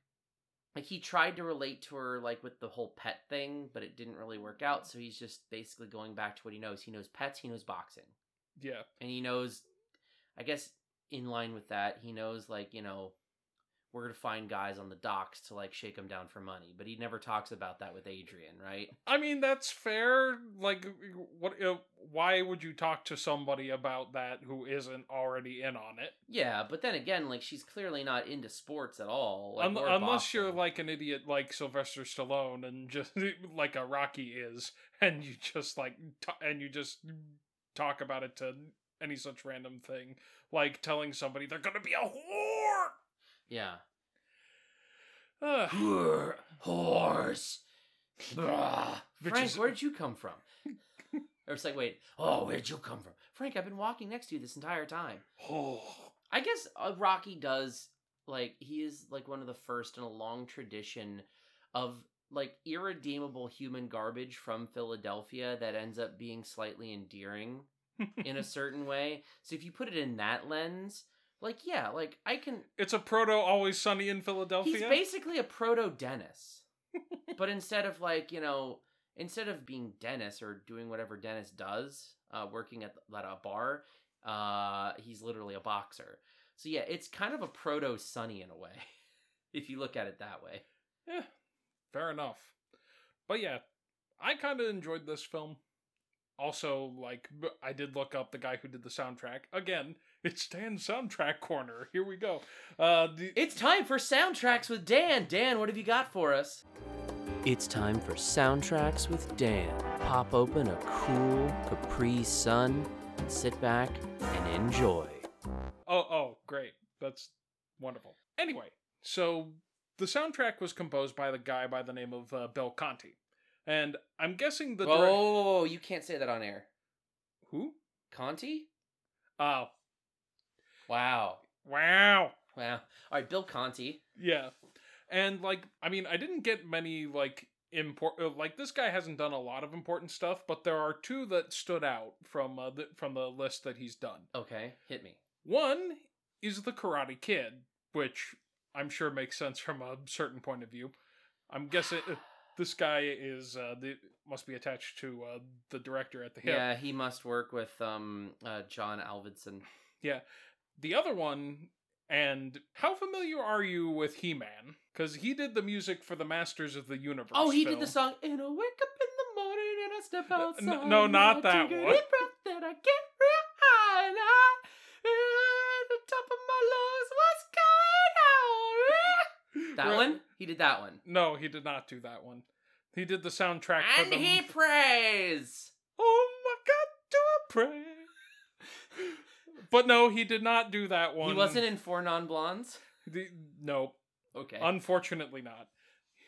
like he tried to relate to her like with the whole pet thing, but it didn't really work out, so he's just basically going back to what he knows. He knows pets, he knows boxing. Yeah. And he knows I guess in line with that, he knows like, you know, we're gonna find guys on the docks to like shake them down for money, but he never talks about that with Adrian, right? I mean, that's fair. Like, what? Uh, why would you talk to somebody about that who isn't already in on it? Yeah, but then again, like she's clearly not into sports at all. Like, or unless you're like an idiot like Sylvester Stallone and just like a Rocky is, and you just like t- and you just talk about it to any such random thing, like telling somebody they're gonna be a whore. Yeah. Ugh. Horse. Frank, is- where'd you come from? or it's like, wait, oh, where'd you come from? Frank, I've been walking next to you this entire time. Oh. I guess uh, Rocky does like he is like one of the first in a long tradition of like irredeemable human garbage from Philadelphia that ends up being slightly endearing in a certain way. So if you put it in that lens, like yeah, like I can It's a proto Always Sunny in Philadelphia. He's basically a proto Dennis. but instead of like, you know, instead of being Dennis or doing whatever Dennis does, uh, working at, at a bar, uh, he's literally a boxer. So yeah, it's kind of a proto Sunny in a way, if you look at it that way. Yeah, fair enough. But yeah, I kind of enjoyed this film. Also, like, I did look up the guy who did the soundtrack. Again, it's Dan's soundtrack corner. Here we go. Uh, the, It's time for soundtracks with Dan. Dan, what have you got for us? It's time for soundtracks with Dan. Pop open a cool Capri Sun and sit back and enjoy. oh, oh, great. That's wonderful. Anyway, so the soundtrack was composed by the guy by the name of uh, Bill Conti. And I'm guessing the Whoa, direct- whoa, whoa, whoa, you can't say that on air. Who? Conti? Oh, Wow. wow. Wow. All right, Bill Conti. Yeah. And like I mean, I didn't get many like import uh, like this guy hasn't done a lot of important stuff, but there are two that stood out from uh, the, from the list that he's done. Okay, hit me. One is the Karate Kid, which I'm sure makes sense from a certain point of view. I'm guessing uh, this guy is uh, the must be attached to uh, the director at the hip. Yeah, he must work with um uh, John Avildsen. Yeah. The other one, and how familiar are you with He Man? Because he did the music for the Masters of the Universe. Oh, he film. did the song "And I wake up in the morning and I step outside." no, and not that one. breath, then I get real high and I, at the top of my lungs, what's going on? That Right. one, he did that one, No, he did not do that one. He did the soundtrack for and the. he prays. Oh my God, do I pray? but no, he did not do that one. He wasn't in Four Non Blondes. The, no, Okay, unfortunately not.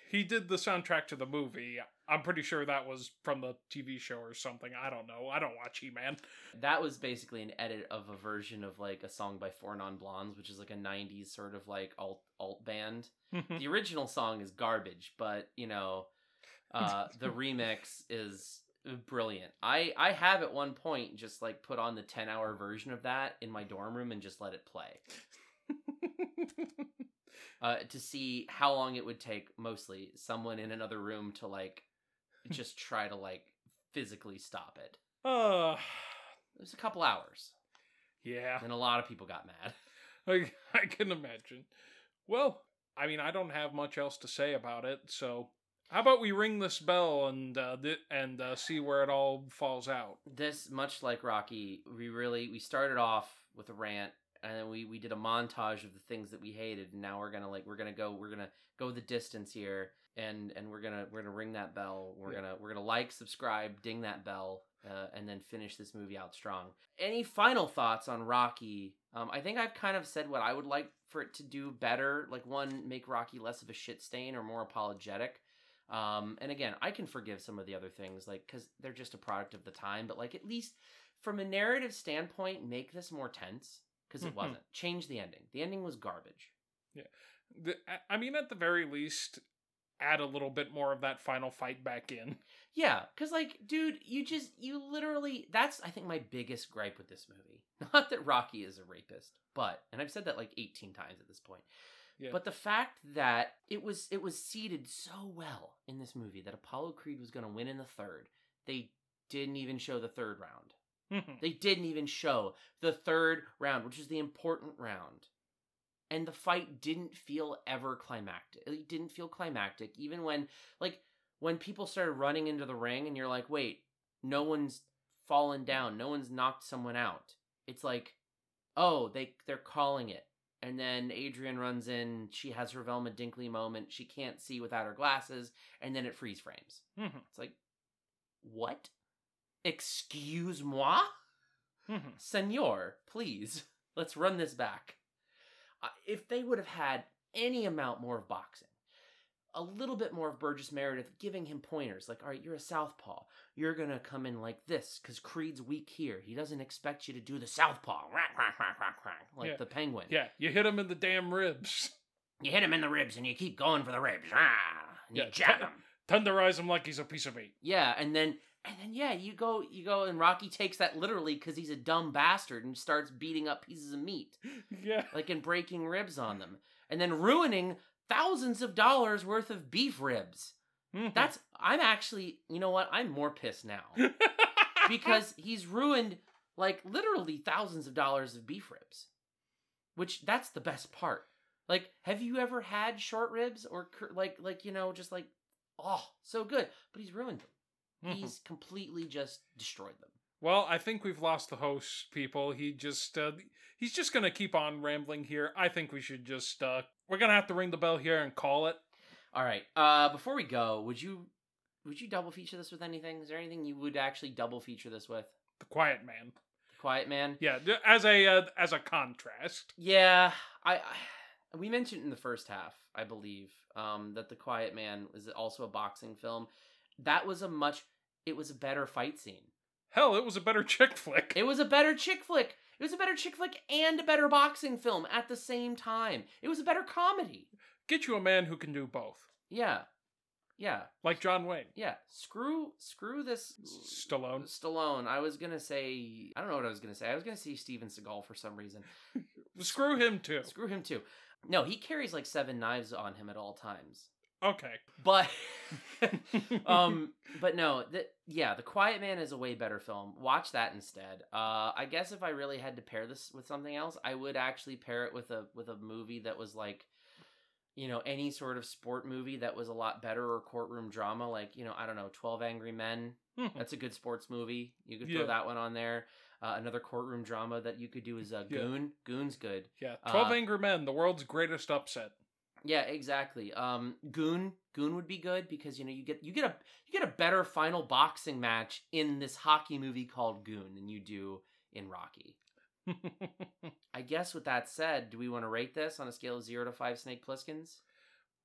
He did the soundtrack to the movie. I'm pretty sure that was from the TV show or something. I don't know. I don't watch He Man. that was basically an edit of a version of like a song by Four Non Blondes, which is like a '90s sort of like alt alt band. the original song is garbage, but you know, uh, the remix is brilliant. I I have at one point just like put on the 10 hour version of that in my dorm room and just let it play. uh, to see how long it would take mostly someone in another room to like just try to like physically stop it. Uh, It was a couple hours. yeah, And a lot of people got mad. I, I can imagine. Well, I mean, I don't have much else to say about it, so how about we ring this bell and uh, th- and uh, see where it all falls out? this much like rocky we really we started off with a rant and then we we did a montage of the things that we hated and now we're gonna like we're gonna go we're gonna go the distance here and and we're gonna we're gonna ring that bell we're Yeah. gonna we're gonna like subscribe ding that bell uh, and then finish this movie out strong any final thoughts on rocky um, i think i've kind of said what i would like for it to do better like one make rocky less of a shit stain or more apologetic um, and again, I can forgive some of the other things, like because they're just a product of the time. But like at least from a narrative standpoint, make this more tense because it Mhm. wasn't. Change the ending. The ending was garbage. Yeah, the, I- I mean, at the very least, add a little bit more of that final fight back in. Yeah, because like, dude, you just you literally that's I think my biggest gripe with this movie. Not that Rocky is a rapist, but and I've said that like eighteen times at this point. Yeah. But the fact that it was it was seeded so well in this movie that Apollo Creed was going to win in the third, they didn't even show the third round. They didn't even show the third round, which is the important round. And the fight didn't feel ever climactic. It didn't feel climactic, even when, like, when people started running into the ring and you're like, wait, no one's fallen down, no one's knocked someone out. It's like, oh, they they're calling it. And then Adrian runs in, she has her Velma Dinkley moment, she can't see without her glasses, and then it freeze frames. Mhm. It's like, what? Excuse moi? Mhm. Senor, please, let's run this back. Uh, if they would have had any amount more of boxing, a little bit more of Burgess Meredith giving him pointers, like, all right, you're a southpaw. You're going to come in like this because Creed's weak here. He doesn't expect you to do the southpaw, like Yeah. the penguin. Yeah, you hit him in the damn ribs. You hit him in the ribs and you keep going for the ribs. And you Yeah, jab te- him. Tenderize him like he's a piece of meat. Yeah, and then and then yeah, you go you go and Rocky takes that literally because he's a dumb bastard and starts beating up pieces of meat, Yeah. like and breaking ribs on them, and then ruining thousands of dollars worth of beef ribs. Mhm. That's I'm actually you know what I'm more pissed now because he's ruined like literally thousands of dollars of beef ribs, which that's the best part. Like, have you ever had short ribs or like like you know just like oh so good, but he's ruined them. Mhm. He's completely just destroyed them. Well, I think we've lost the host, people. He just uh, he's just gonna keep on rambling here. I think we should just uh, we're gonna have to ring the bell here and call it. All right. Uh, before we go, would you would you double feature this with anything? Is there anything you would actually double feature this with? The Quiet Man. The Quiet Man. Yeah, as a uh, as a contrast. Yeah, I, I we mentioned in the first half, I believe, um, that the Quiet Man was also a boxing film. That was a much, it was a better fight scene. Hell, it was a better chick flick. It was a better chick flick. It was a better chick flick and a better boxing film at the same time. It was a better comedy. Get you a man who can do both, Yeah, yeah, like John Wayne. yeah. Screw, screw this Stallone. Stallone. I was gonna say, I don't know what I was gonna say. I was gonna say Steven Seagal for some reason. Screw him too. Screw him too. No, he carries like seven knives on him at all times. Okay. But um but no, the, yeah, The Quiet Man is a way better film. Watch that instead. Uh I guess if I really had to pair this with something else, I would actually pair it with a with a movie that was like you know, any sort of sport movie that was a lot better or courtroom drama like, you know, I don't know, 12 Angry Men. That's a good sports movie. You could throw Yeah. that one on there. Uh, another courtroom drama that you could do is uh, Yeah. Goon. Goon's good. Yeah, Twelve Uh, Angry Men, the world's greatest upset. Yeah, exactly. Um, Goon, Goon would be good because you know you get you get a you get a better final boxing match in this hockey movie called Goon than you do in Rocky. I guess with that said, do we want to rate this on a scale of zero to five Snake Plisskens?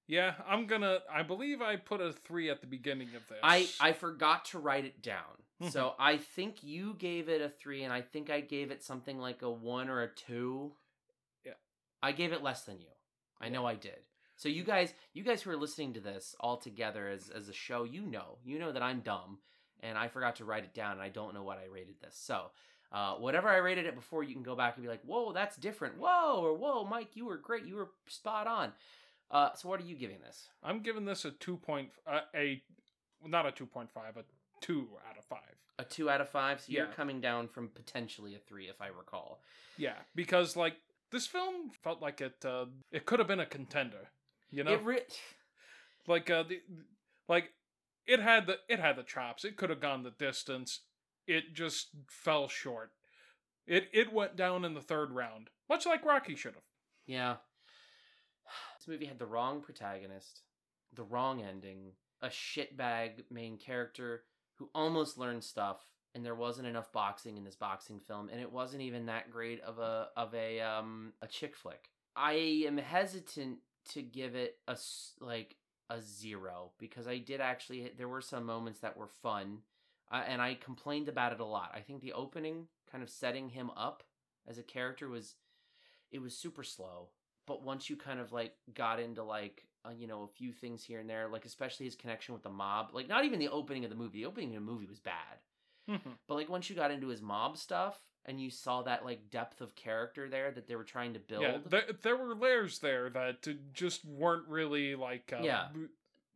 Yeah, I'm gonna. I believe I put a three at the beginning of this. I I forgot to write it down, so I think you gave it a three, and I think I gave it something like a one or a two. Yeah. I gave it less than you. I know I did. So you guys, you guys who are listening to this all together as as a show, you know, you know that I'm dumb, and I forgot to write it down, and I don't know what I rated this. So. Uh, whatever I rated it before, you can go back and be like, "Whoa, that's different." Whoa, or "Whoa, Mike, you were great. You were spot on." Uh, so, what are you giving this? I'm giving this a two point uh, a not a two point five, a two out of five. A two out of five. So you're coming down from potentially a three, if I recall. Yeah, because like this film felt like it uh, it could have been a contender. You know, It re- like uh, the like it had the it had the chops. It could have gone the distance. It just fell short. It it went down in the third round, much like Rocky should have. Yeah. This movie had the wrong protagonist, the wrong ending, a shitbag main character who almost learned stuff, and there wasn't enough boxing in this boxing film, and it wasn't even that great of a of a um a chick flick. I am hesitant to give it a like a zero because I did actually there were some moments that were fun, uh, and I complained about it a lot. I think the opening kind of setting him up as a character was it was super slow but once you kind of like got into like uh, you know a few things here and there like especially his connection with the mob like not even the opening of the movie the opening of the movie was bad but like once you got into his mob stuff and you saw that like depth of character there that they were trying to build Yeah, there, there were layers there that just weren't really like uh, Yeah.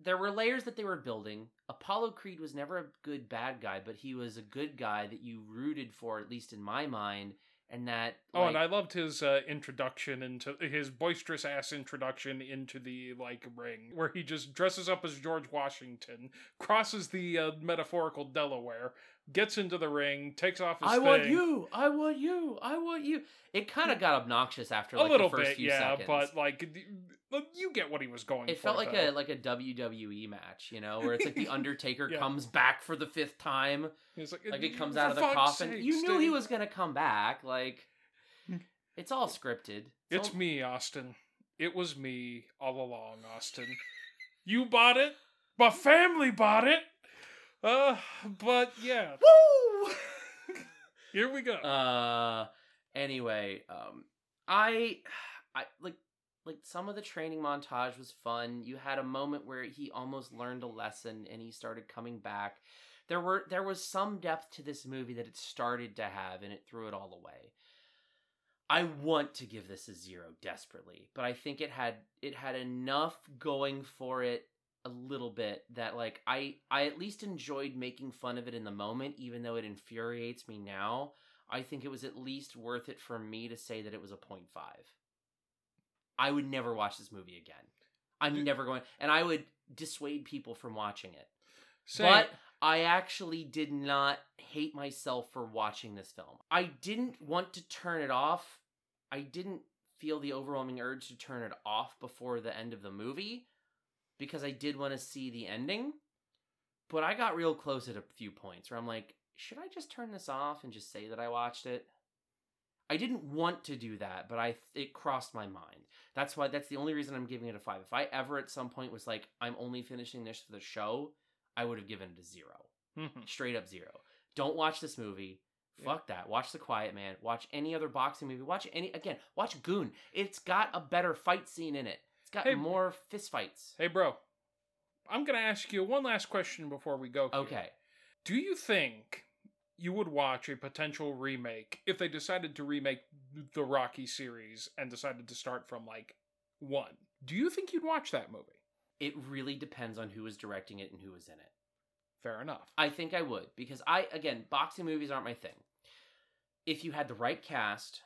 there were layers that they were building apollo creed was never a good bad guy but he was a good guy that you rooted for at least in my mind and that Oh, and I loved his uh, introduction into his boisterous ass introduction into the like ring, where he just dresses up as George Washington, crosses the uh, metaphorical Delaware, gets into the ring, takes off his I thing. want you. I want you. I want you. It kind of mm. got obnoxious after like a little the first bit, few yeah, seconds. but like you get what he was going it for. felt like though. a like a WWE match, you know, where it's like the Undertaker Yeah. comes back for the fifth time. He's like, Like it comes out of the coffin. sake, you knew he was gonna come back. Like hmm. it's all scripted. It's all- me, Austin. It was me all along, Austin. you bought it. My family bought it. Uh, but yeah. Woo! Here we go. Uh anyway, um I I like like some of the training montage was fun. You had a moment where he almost learned a lesson and he started coming back. There were there was some depth to this movie that it started to have and it threw it all away. I want to give this a 0 desperately, but I think it had it had enough going for it a little bit that like I I at least enjoyed making fun of it in the moment even though it infuriates me now. I think it was at least worth it for me to say that it was a 0.5. I would never watch this movie again. I'm never going and I would dissuade people from watching it. Same. But I actually did not hate myself for watching this film. I didn't want to turn it off. I didn't feel the overwhelming urge to turn it off before the end of the movie because I did want to see the ending. But I got real close at a few points where I'm like, should I just turn this off and just say that I watched it? I didn't want to do that, but I it crossed my mind. That's why that's the only reason I'm giving it a 5. If I ever at some point was like I'm only finishing this for the show, I would have given it a 0. Mhm. Straight up 0. Don't watch this movie. Fuck that. Watch The Quiet Man. Watch any other boxing movie. Watch any again, watch Goon. It's got a better fight scene in it. Got Hey- more fist fights. Hey, bro. I'm gonna ask you one last question before we go. here. Okay. Do you think you would watch a potential remake if they decided to remake the Rocky series and decided to start from like one? Do you think you'd watch that movie? It really depends on who is directing it and who is in it. Fair enough. I think I would because I again, boxing movies aren't my thing. If you had the right cast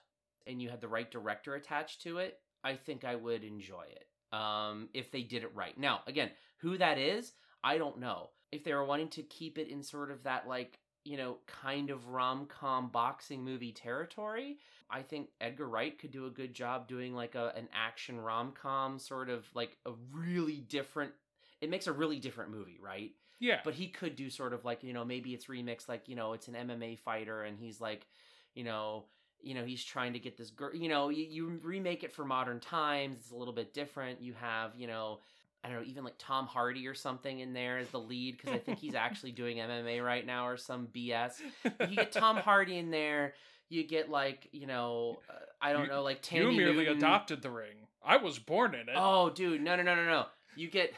and you had the right director attached to it, I think I would enjoy it. Um, if they did it right. Now, again, who that is, I don't know. If they were wanting to keep it in sort of that like you know kind of rom com boxing movie territory, I think Edgar Wright could do a good job doing like a an action rom com sort of like a really different. It makes a really different movie, right? Yeah. But he could do sort of like, you know, maybe it's remixed like, you know, it's an MMA fighter and he's like, you know, you know, he's trying to get this girl, you know, you, you remake it for modern times. It's a little bit different. You have, you know, I don't know, even like Tom Hardy or something in there as the lead because I think he's actually doing MMA right now or some BS. You get Tom Hardy in there. You get like, you know, uh, I don't You- know, like Thandie you merely Newton. adopted the ring. I was born in it. Oh, dude, no, no, no, no, no. You get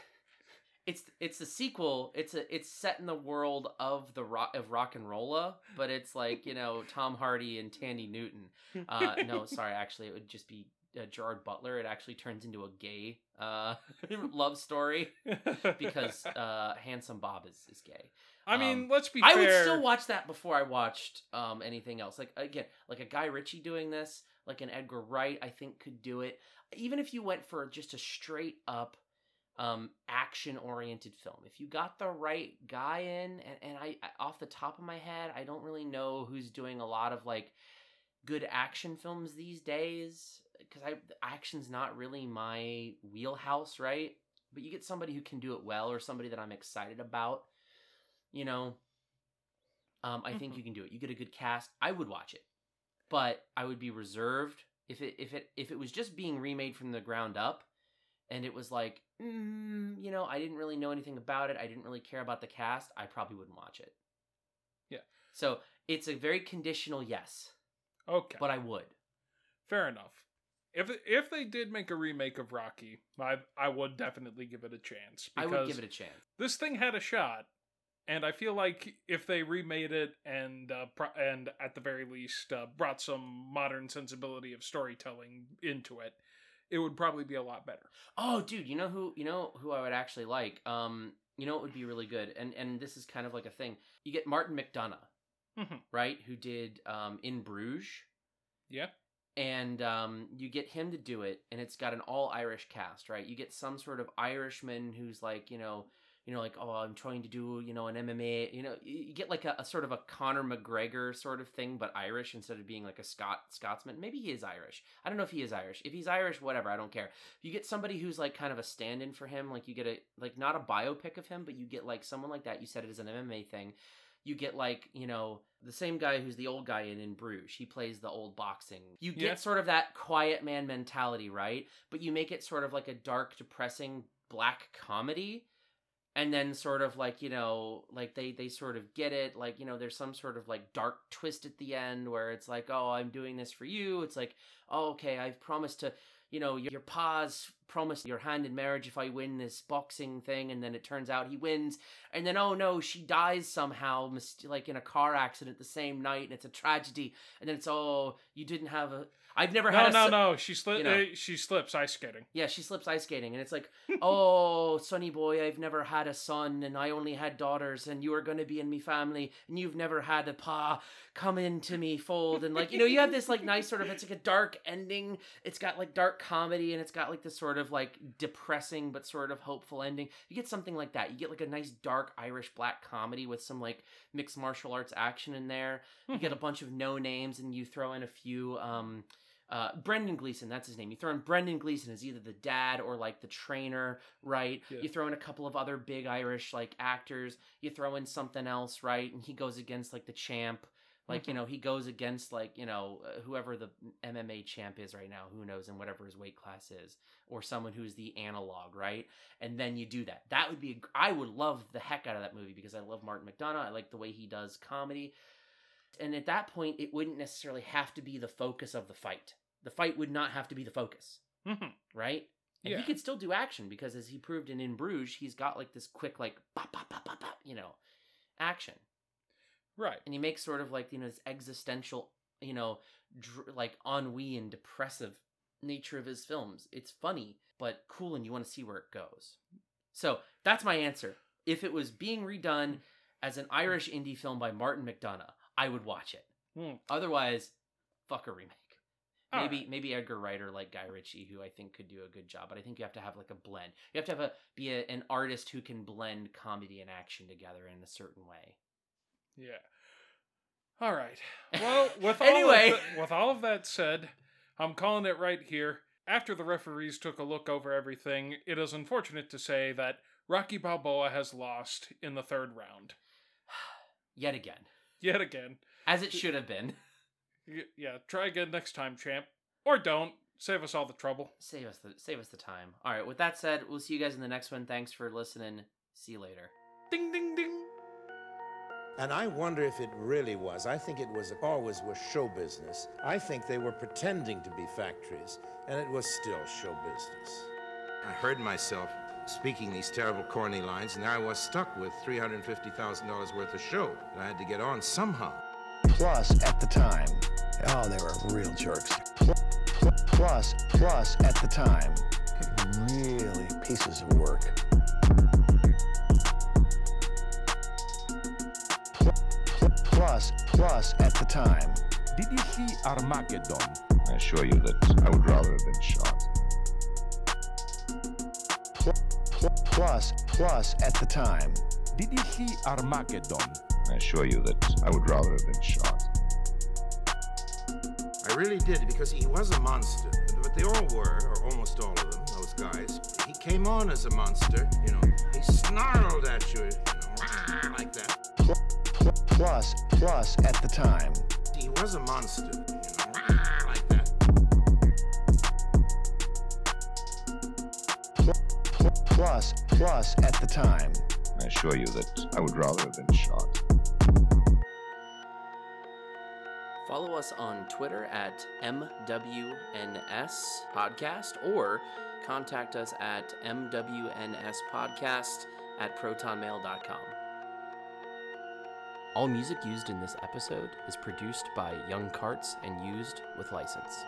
it's it's the sequel. It's a it's set in the world of the rock of RocknRolla, but it's like you know Tom Hardy and Thandie Newton. Uh, no, sorry, actually, it would just be uh, Gerard Butler. It actually turns into a gay uh, love story because uh, Handsome Bob is is gay. I mean, Um, let's be I fair. would still watch that before I watched um, anything else. Like again, like a Guy Ritchie doing this, like an Edgar Wright, I think could do it. Even if you went for just a straight up um, action oriented film, if you got the right guy in, and, and I I- off the top of my head, I don't really know who's doing a lot of like good action films these days because I action's not really my wheelhouse, right? But you get somebody who can do it well, or somebody that I'm excited about you know? Um, i think Mhm. you can do it. You get a good cast. I would watch it. But i would be reserved. If it if it if it was just being remade from the ground up and it was like mm, you know i didn't really know anything about it i didn't really care about the cast i probably wouldn't watch it Yeah. so it's a very conditional yes Okay. but i would Fair enough. If if they did make a remake of Rocky, I I would definitely give it a chance. i would give it a chance This thing had a shot, and I feel like if they remade it and uh, pro- and at the very least uh, brought some modern sensibility of storytelling into it, it would probably be a lot better. Oh, dude, you know who you know who I would actually like. Um, you know it would be really good, and and this is kind of like a thing. You get Martin McDonagh, Mhm. right? Who did um in Bruges, Yeah. and um you get him to do it, and it's got an all Irish cast, right? You get some sort of Irishman who's like you know. You know, like oh, I'm trying to do you know an MMA. You know, you get like a, a sort of a Conor McGregor sort of thing, but Irish instead of being like a Scot Scotsman. Maybe he is Irish. I don't know if he is Irish. If he's Irish, whatever. I don't care you get somebody who's like kind of a stand-in for him like you get a like not a biopic of him but you get like someone like that you said it as an mma thing you get like you know the same guy who's the old guy in in bruges he plays the old boxing you get Yeah. sort of that quiet man mentality right but you make it sort of like a dark depressing black comedy and then sort of like you know like they they sort of get it like you know there's some sort of like dark twist at the end where it's like oh i'm doing this for you. It's like oh okay i've promised to you know your, your pa's promised your hand in marriage if i win this boxing thing and then it turns out he wins and then oh no she dies somehow like in a car accident the same night and it's a tragedy and then it's oh you didn't have a i've never had No, a no, no. She slipped. you know. she slips ice skating. yeah, she slips ice skating, and it's like, oh, sonny boy, I've never had a son, and I only had daughters, and you are going to be in me family, and you've never had a pa come into me fold, and like, you know, you have this like nice sort of, it's like a dark ending. It's got like dark comedy, and it's got like this sort of like depressing but sort of hopeful ending. You get something like that. You get like a nice dark Irish black comedy with some like mixed martial arts action in there. You get a bunch of no names, and you throw in a few. um uh, Brendan Gleeson, that's his name. You throw in Brendan Gleeson as either the dad or like the trainer, right? Yeah. You throw in a couple of other big Irish like actors. You throw in something else, right? And he goes against like the champ. Like, you Mhm. know, he goes against like, you know, uh, whoever the MMA champ is right now, who knows, and whatever his weight class is, or someone who's the analog, right? And then you do that. That would be, a, I would love the heck out of that movie because I love Martin McDonagh. I like the way he does comedy. And at that point, it wouldn't necessarily have to be the focus of the fight. The fight would not have to be the focus, Mhm. right? And Yeah. he could still do action because, as he proved in In Bruges, he's got like this quick, like, bop, bop, bop, bop, bop, you know, action. Right. And he makes sort of like, you know, this existential, you know, dr- like ennui and depressive nature of his films. It's funny, but cool, and you want to see where it goes. So that's my answer. If it was being redone as an Irish indie film by Martin McDonagh, I would watch it. Hmm. Otherwise, fuck a remake. All maybe right. maybe Edgar Wright or like Guy Ritchie, who I think could do a good job. But I think you have to have like a blend. You have to have a be a, an artist who can blend comedy and action together in a certain way. Yeah. All right. Well, with all Anyway. of the- with all of that said, I'm calling it right here. After the referees took a look over everything, it is unfortunate to say that Rocky Balboa has lost in the third round Yet again, yet again. as it should have been. Yeah, try again next time, champ, or don't. Save us all the trouble. Save us the save us the time. All right. With that said, we'll see you guys in the next one. Thanks for listening. See you later. Ding ding ding. And I wonder if it really was. I think it was always was show business. I think they were pretending to be factories, and it was still show business. I heard myself speaking these terrible corny lines, and there I was stuck with $350,000 worth of show that I had to get on somehow. Plus, at the time, oh, they were real jerks. Pl- pl- plus, plus, at the time, really pieces of work. Pl- pl- plus, plus, at the time. Did you see Armageddon? I assure you that I would rather have been shot. Plus, plus, at the time. Did you see Armageddon? I assure you that I would rather have been shot. I really did, because he was a monster. But they all were, or almost all of them, those guys. He came on as a monster, you know. He snarled at you, you know, like that. Pl- pl- plus, plus, at the time. He was a monster, you know, plus, plus, at the time. I assure you that I would rather have been shot. Follow us on Twitter at MWNS Podcast or contact us at MWNSPodcast at protonmail.com. All music used in this episode is produced by Young Carts and used with license.